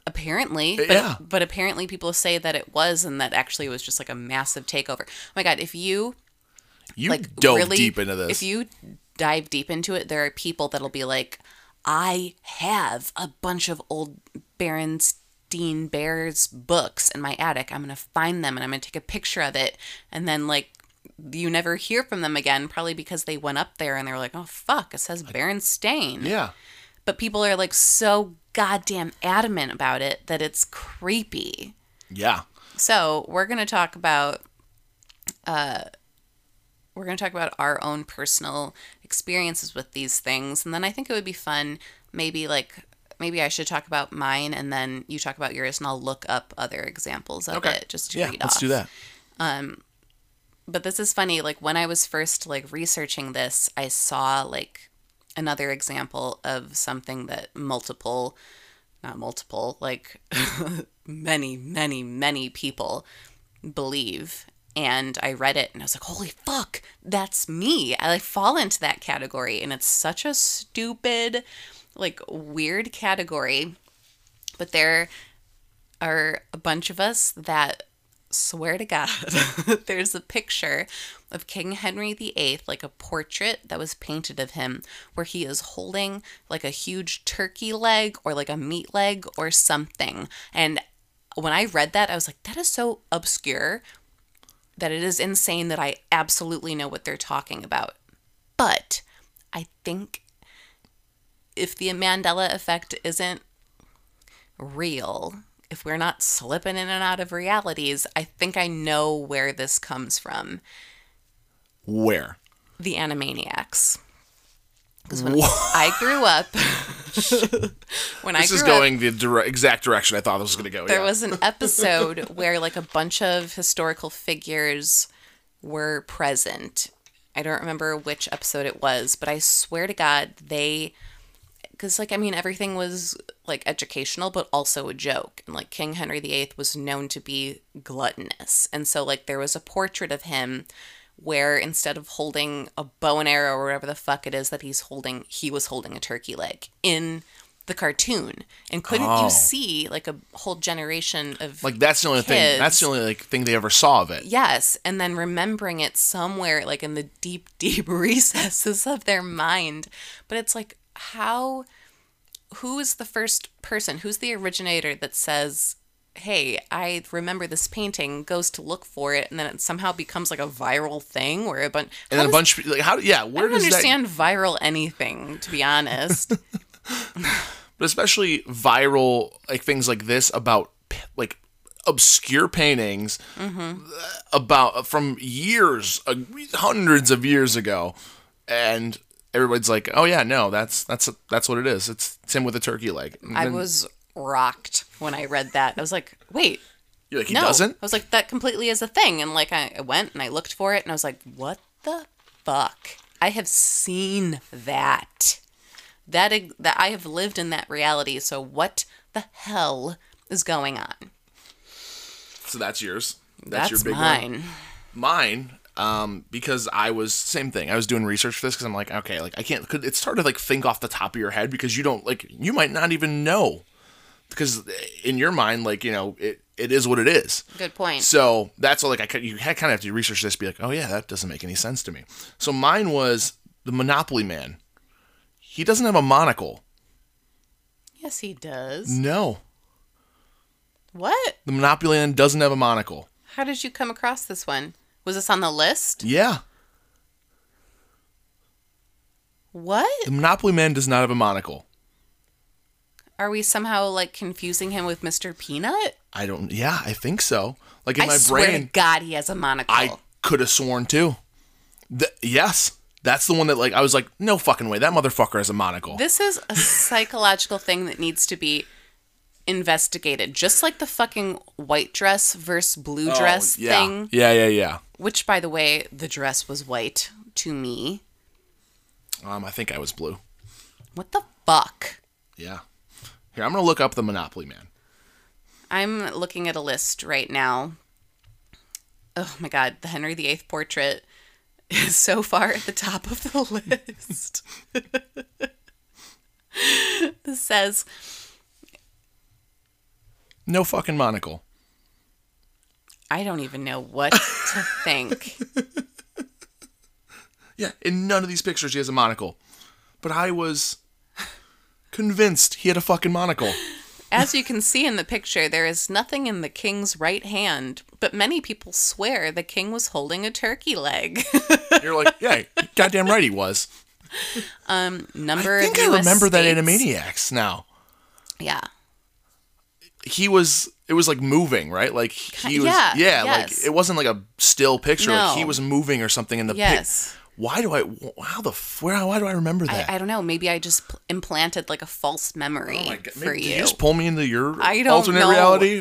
Apparently, uh, but, Yeah. but apparently people say that it was, and that actually it was just like a massive takeover. Oh my god! If you You like dove really deep into this. If you dive deep into it, there are people that'll be like, I have a bunch of old Berenstein Bears books in my attic. I'm gonna find them and I'm gonna take a picture of it, and then like you never hear from them again, probably because they went up there and they were like, oh fuck, it says Berenstain. yeah, But people are like so goddamn adamant about it that it's creepy. yeah, So we're gonna talk about uh we're gonna talk about our own personal experiences with these things and then I think it would be fun maybe like maybe I should talk about mine and then you talk about yours and I'll look up other examples of Okay. it just to yeah. read Let's off. do that. Um, but this is funny, like when I was first like researching this, I saw like another example of something that multiple not multiple, like many, many, many people believe. And I read it and I was like, holy fuck, that's me. I like fall into that category. And it's such a stupid, like weird category. But there are a bunch of us that swear to God, there's a picture of King Henry VIII, like a portrait that was painted of him, where he is holding like a huge turkey leg or like a meat leg or something. And when I read that, I was like, that is so obscure that it is insane that I absolutely know what they're talking about. But I think if the Mandela effect isn't real, if we're not slipping in and out of realities, I think I know where this comes from. Where? The Animaniacs. Because when I grew up, when I This grew is up, going the dire- exact direction I thought this was going to go. there yeah. was an episode where like a bunch of historical figures were present. I don't remember which episode it was, but I swear to God, they because like I mean everything was like educational but also a joke. And like King Henry VIII was known to be gluttonous. And so like there was a portrait of him where instead of holding a bow and arrow or whatever the fuck it is that he's holding, he was holding a turkey leg in the cartoon. And couldn't Oh. you see like a whole generation of like that's the only thing. That's the only like thing they ever saw of it. Yes, and then remembering it somewhere like in the deep, deep recesses of their mind. But it's like, how, who is the first person? Who's the originator that says, hey, I remember this painting, goes to look for it, and then it somehow becomes like a viral thing where a bunch. And then a bunch of like how? Yeah, I where don't does that? understand viral anything, to be honest. But especially viral like things like this about like obscure paintings Mm-hmm. about from years, uh, hundreds of years ago, and everybody's like, "Oh yeah, no, that's that's that's what it is. It's, it's him with a turkey leg." And I then was rocked when I read that. I was like, wait, you're like, he no. doesn't. I was like, that completely is a thing. And like, I, went and I looked for it and I was like, what the fuck? I have seen that. That, that I have lived in that reality. So what the hell is going on? So that's yours. That's, That's, your big one. Mine. Mine. Um because i was same thing i was doing research for this because i'm like okay like i can't could it's hard to like think off the top of your head because you don't like you might not even know because in your mind like you know it it is what it is Good point. so that's all like i could- you kind of have to research this be like oh yeah that doesn't make any sense to me so mine was the monopoly man he doesn't have a monocle Yes, he does. no What? the monopoly man doesn't have a monocle How did you come across this one? Was this on the list? yeah What? the monopoly man does not have a monocle Are we somehow like confusing him with Mr. Peanut? I don't. Yeah, I think so. Like in I my swear brain, to God, he has a monocle. I could have sworn too. Th- yes, that's the one that like I was like, no fucking way, that motherfucker has a monocle. This is a psychological thing that needs to be investigated. Just like the fucking white dress versus blue dress Oh, yeah. thing, Yeah, yeah, yeah. which, by the way, the dress was white to me. Um, I think I was blue. What the fuck? Yeah. Here, I'm gonna look up the Monopoly Man. I'm looking at a list right now. Oh my god, the Henry VIII portrait is so far at the top of the list. this says No fucking monocle. I don't even know what to think. Yeah, in none of these pictures he has a monocle. But I was convinced he had a fucking monocle. As you can see in the picture, there is nothing in the king's right hand, but many people swear the king was holding a turkey leg. You're like, yeah, goddamn right he was. Um, Number I think I US remember that states- Animaniacs now. Yeah. He was it was like moving right like he was yeah, yeah, yes. like it wasn't like a still picture like he was moving or something in the pic- Yes. why do i how the where why do i remember that I, I don't know. Maybe I just pl- implanted like a false memory Oh my God, for maybe- did you. you just pull me into your I don't alternate know. Um, reality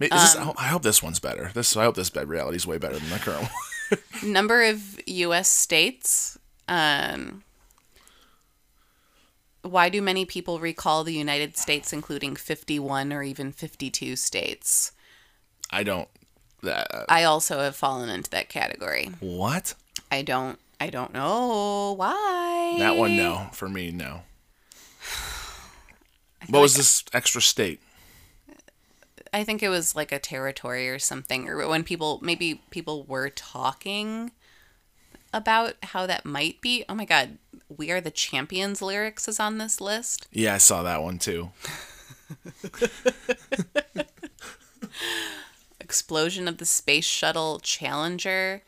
is this, I hope this one's better. This I hope this bed reality is way better than the current one. Number of U.S. states. Um, Why do many people recall the United States including 51 or even 52 states? I don't. That, I also have fallen into that category. what? I don't I don't know why. That one, no. For me, no. What was this extra state? I think it was like a territory or something or when people maybe people were talking about how that might be. Oh my god, We Are the Champions lyrics is on this list. Yeah, I saw that one too. Explosion of the Space Shuttle Challenger.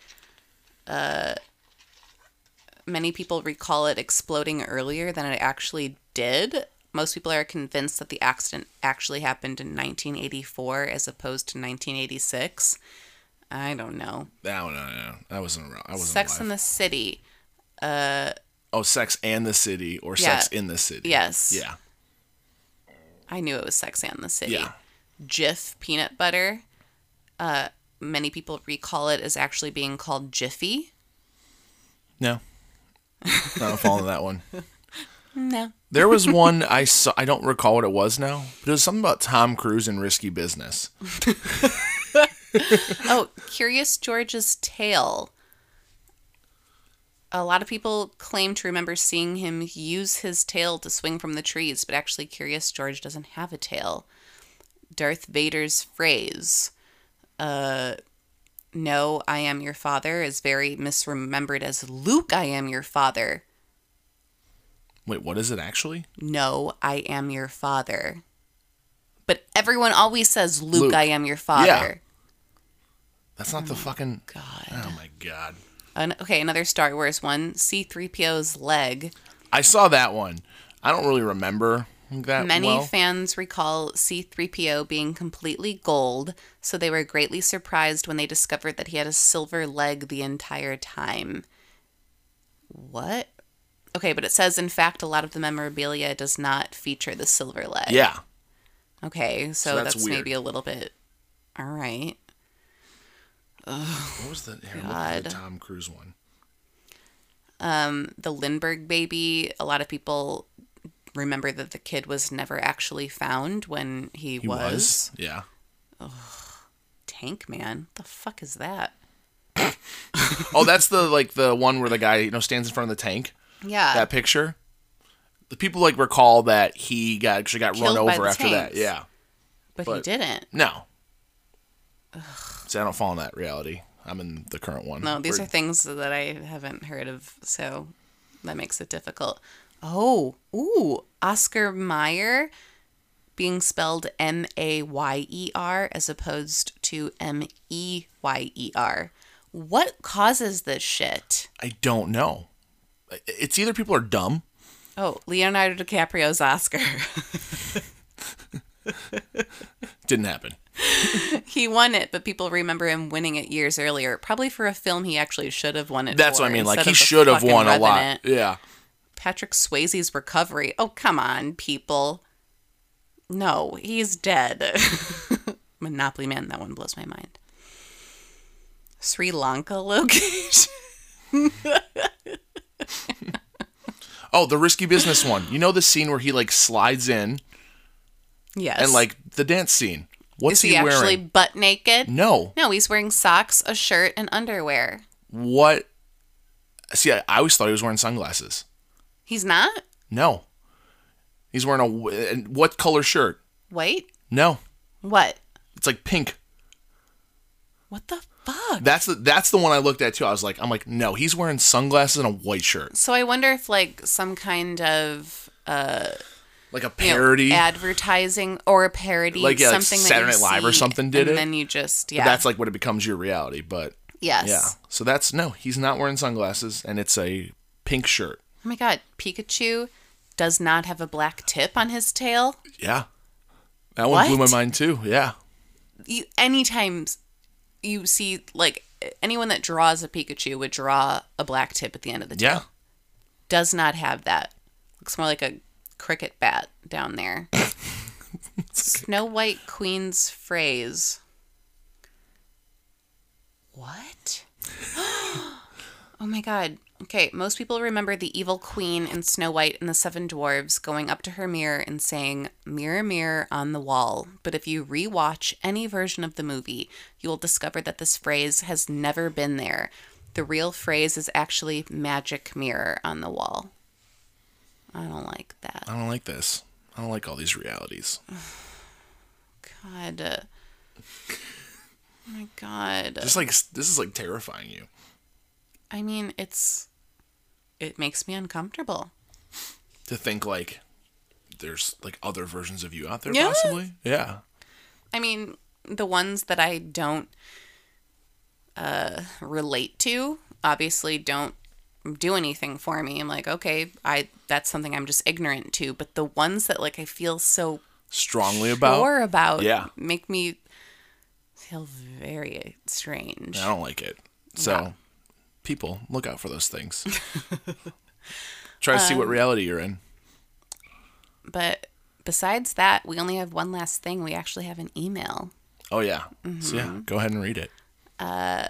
Uh, many people recall it exploding earlier than it actually did. Most people are convinced that the accident actually happened in 1984 as opposed to 1986. I don't know. No, no, no. That wasn't around. I wasn't Sex alive. in the City. oh, Sex and the City or Yeah. Sex in the City. Yes. Yeah. I knew it was Sex and the City. Yeah. Jif peanut butter. Uh, many people recall it as actually being called Jiffy. No. I don't follow that one. No. There was one I saw. I don't recall what it was now, but it was something about Tom Cruise and risky business. Oh, Curious George's tail. A lot of people claim to remember seeing him use his tail to swing from the trees, but actually, Curious George doesn't have a tail. Darth Vader's phrase, uh, no, I am your father, is very misremembered as Luke, I am your father. Wait, what is it actually? No, I am your father. But everyone always says, Luke, Luke. I am your father. Yeah. That's not the oh fucking. God. Oh my god. An- okay, another Star Wars one C3PO's leg. I saw that one. I don't really remember that Many well. fans recall C3PO being completely gold, so they were greatly surprised when they discovered that he had a silver leg the entire time. What? Okay, but it says, in fact, a lot of the memorabilia does not feature the silver leg. yeah. Okay, so, So that's that's, maybe a little bit. All right. What was the, here, God. the Tom Cruise one? Um, the Lindbergh baby, a lot of people remember that the kid was never actually found when he, He was. was. Yeah. Tank Man. the fuck is that? Oh, that's the like the one where the guy you know stands in front of the tank. Yeah. That picture. The people like recall that he got actually got run Killed by over after that. Yeah. but, he didn't. No. See, I don't fall in that reality. I'm in the current one. No, these Where- are things that I haven't heard of, so that makes it difficult. Oh, ooh, Oscar Mayer being spelled M A Y E R as opposed to M E Y E R. What causes this shit? I don't know. It's either people are dumb. Oh, Leonardo DiCaprio's Oscar. Didn't happen. he won it, but people remember him winning it years earlier, probably for a film he actually should have won it That's for what I mean. Like he should have won a lot. Yeah. Patrick Swayze's recovery. Oh, come on, people. No, he's dead. Monopoly Man, that one blows my mind. Sri Lanka location. Oh, the risky business one. You know the scene where he like slides in yes. and like the dance scene. What's is he, he, wearing? actually butt naked? No. No, he's wearing socks, a shirt, and underwear. What? See, I, I always thought he was wearing sunglasses. He's not No. He's wearing a and what color shirt? white. No. What? It's like pink. What the fuck? That's the that's the one I looked at too. I was like, I'm like, no, he's wearing sunglasses and a white shirt, So I wonder if like some kind of uh, like a you know, parody. advertising or a parody, Like, yeah, like something Saturday that you Night Live or something did and it. And then you just yeah, That's like what it becomes your reality. But yes. yeah, so that's no, he's not wearing sunglasses, and it's a pink shirt. Oh my god, Pikachu does not have a black tip on his tail. Yeah, that one blew my mind too. Yeah, You anytime you see like anyone that draws a Pikachu would draw a black tip at the end of the tail. yeah. Does not have that. Looks more like a cricket bat down there. Snow White Queen's phrase. What? oh my god. Okay, most people remember the evil queen in Snow White and the Seven Dwarves going up to her mirror and saying, Mirror, mirror on the wall. But if you rewatch any version of the movie, you will discover that this phrase has never been there. The real phrase is actually magic mirror on the wall. I don't like that. I don't like this. I don't like all these realities. God. uh, Oh my God. Just like this is like terrifying you. I mean, it's. It makes me uncomfortable. To think like there's like other versions of you out there Yeah. possibly. Yeah. I mean, the ones that I don't uh, relate to obviously don't do anything for me. I'm like, okay, I that's something I'm just ignorant to. But the ones that like I feel so Strongly about. sure about, Yeah. make me feel very strange. I don't like it. So, Yeah. people, look out for those things. Try to see what reality you're in. But besides that, we only have one last thing. We actually have an email. Oh yeah. So Mm-hmm. yeah, go ahead and read it. Uh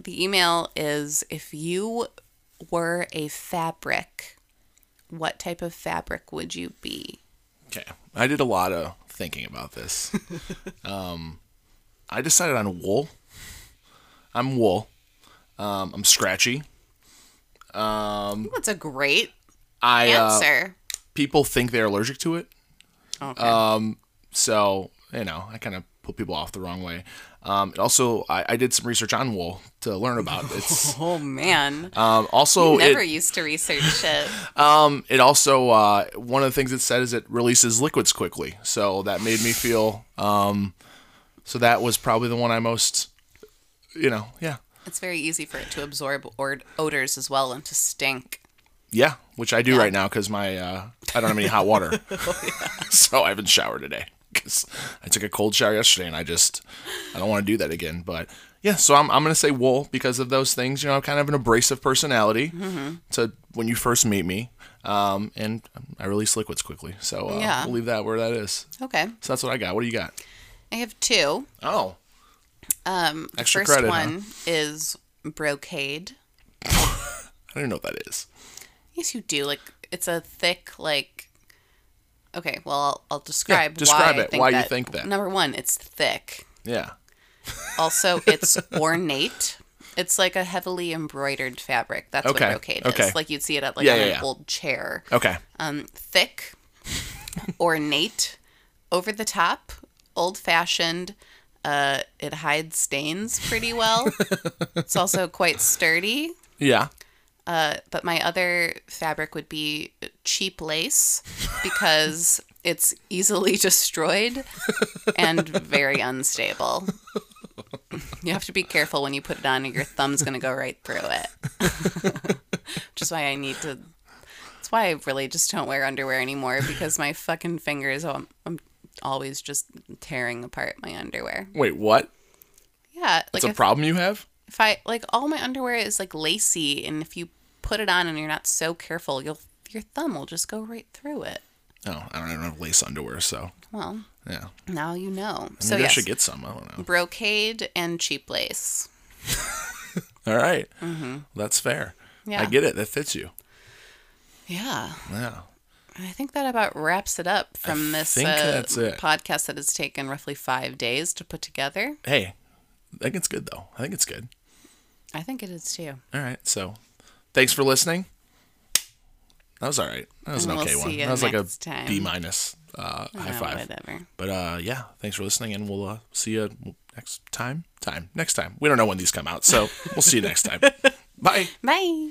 The email is if you were a fabric, what type of fabric would you be? Okay. I did a lot of thinking about this. um, I decided on wool. I'm wool. Um, I'm scratchy. Um, That's a great I uh, answer. people think they're allergic to it. okay. uh, So, you know, I kind of put people off the wrong way. Um, it also, I, I did some research on wool to learn about it. Oh man. um, also Never it, used to research shit. um, it also uh, one of the things it said is it releases liquids quickly. So that made me feel. Um, so that was probably the one I most, you know, yeah, It's very easy for it to absorb or- odors as well and to stink. yeah, which I do right now because my uh, I don't have any hot water, so I haven't showered today because I took a cold shower yesterday and I just I don't want to do that again. But yeah, so I'm I'm gonna say wool because of those things. You know, I'm kind of an abrasive personality. So when you first meet me, um, and I release liquids quickly, so uh, Yeah. we'll leave that where that is. Okay. So that's what I got. What do you got? I have two. Oh, Um, Extra first credit, huh? one is brocade. I don't even know what that is. Yes, you do. Like it's a thick, like. Okay, well, I'll, I'll describe, describe why I it, why you think that. Number one, it's thick. Yeah. Also, it's ornate. It's like a heavily embroidered fabric. That's Okay, what brocade okay. is. Like you'd see it at like Yeah, yeah, an yeah. old chair. Okay. Um, thick, ornate, over the top, old fashioned. Uh, it hides stains pretty well. it's also quite sturdy. Yeah. Uh, but my other fabric would be cheap lace because it's easily destroyed and very unstable. You have to be careful when you put it on, or your thumb's going to go right through it. Which is why I need to. That's why I really just don't wear underwear anymore because my fucking fingers, I'm, I'm always just tearing apart my underwear. Wait, what? Yeah, like It's a if, problem you have? if I like all my underwear is like lacy, and if you put it on and you're not so careful, you'll your thumb will just go right through it. Oh, I don't even have lace underwear, so Well, yeah. now you know. Maybe So I yes, should get some. I don't know. brocade and cheap lace. All right. Mm-hmm. That's fair. Yeah. I get it. That fits you. Yeah, Yeah. I think that about wraps it up from this think uh, podcast that has taken roughly five days to put together. Hey, I think it's good though. I think it's good. I think it is too. All right. So, thanks for listening. That was all right. That was And an we'll okay one. you That was like a time. B minus. Uh, high five. Whatever. But uh, yeah, thanks for listening, and we'll uh, see you next time. Time next time. We don't know when these come out, so we'll see you next time. Bye. Bye.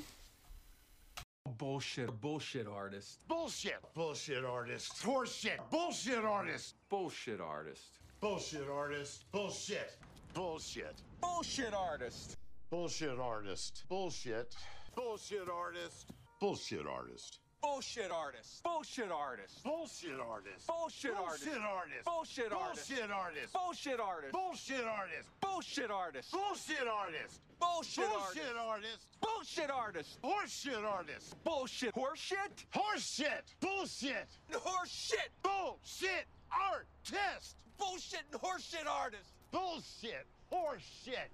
Bullshit, bullshit artist. Bullshit. Bullshit artist. Horseshit. Bullshit artist. Bullshit artist. Bullshit artist. Bullshit. Bullshit. Bullshit artist. Bullshit artist. Bullshit. Bullshit artist. Bullshit artist. Bullshit artist. Bullshit artist. Bullshit artist. Bullshit artist. Bullshit artist. Bullshit artist. Bullshit artist. Bullshit artist. Bullshit artist. Bullshit artist. Bullshit artist. Bullshit Bullshit artist. Bullshit artist. Horseshit artist. Bullshit. Horseshit. Horseshit. Bullshit. Horseshit. Bullshit artist. Bullshit and horseshit artist. Bullshit. Horse shit.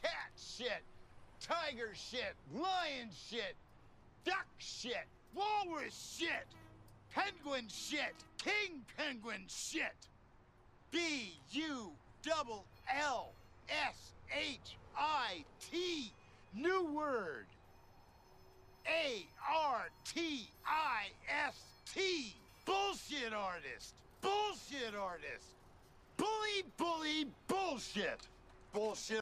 Cat shit. Tiger shit. Lion shit. duck shit, walrus shit, penguin shit, king penguin shit. B U double L S H I T. New word. A R T I S T. Bullshit artist. Bullshit artist. Bully, bully, bullshit. Bullshit.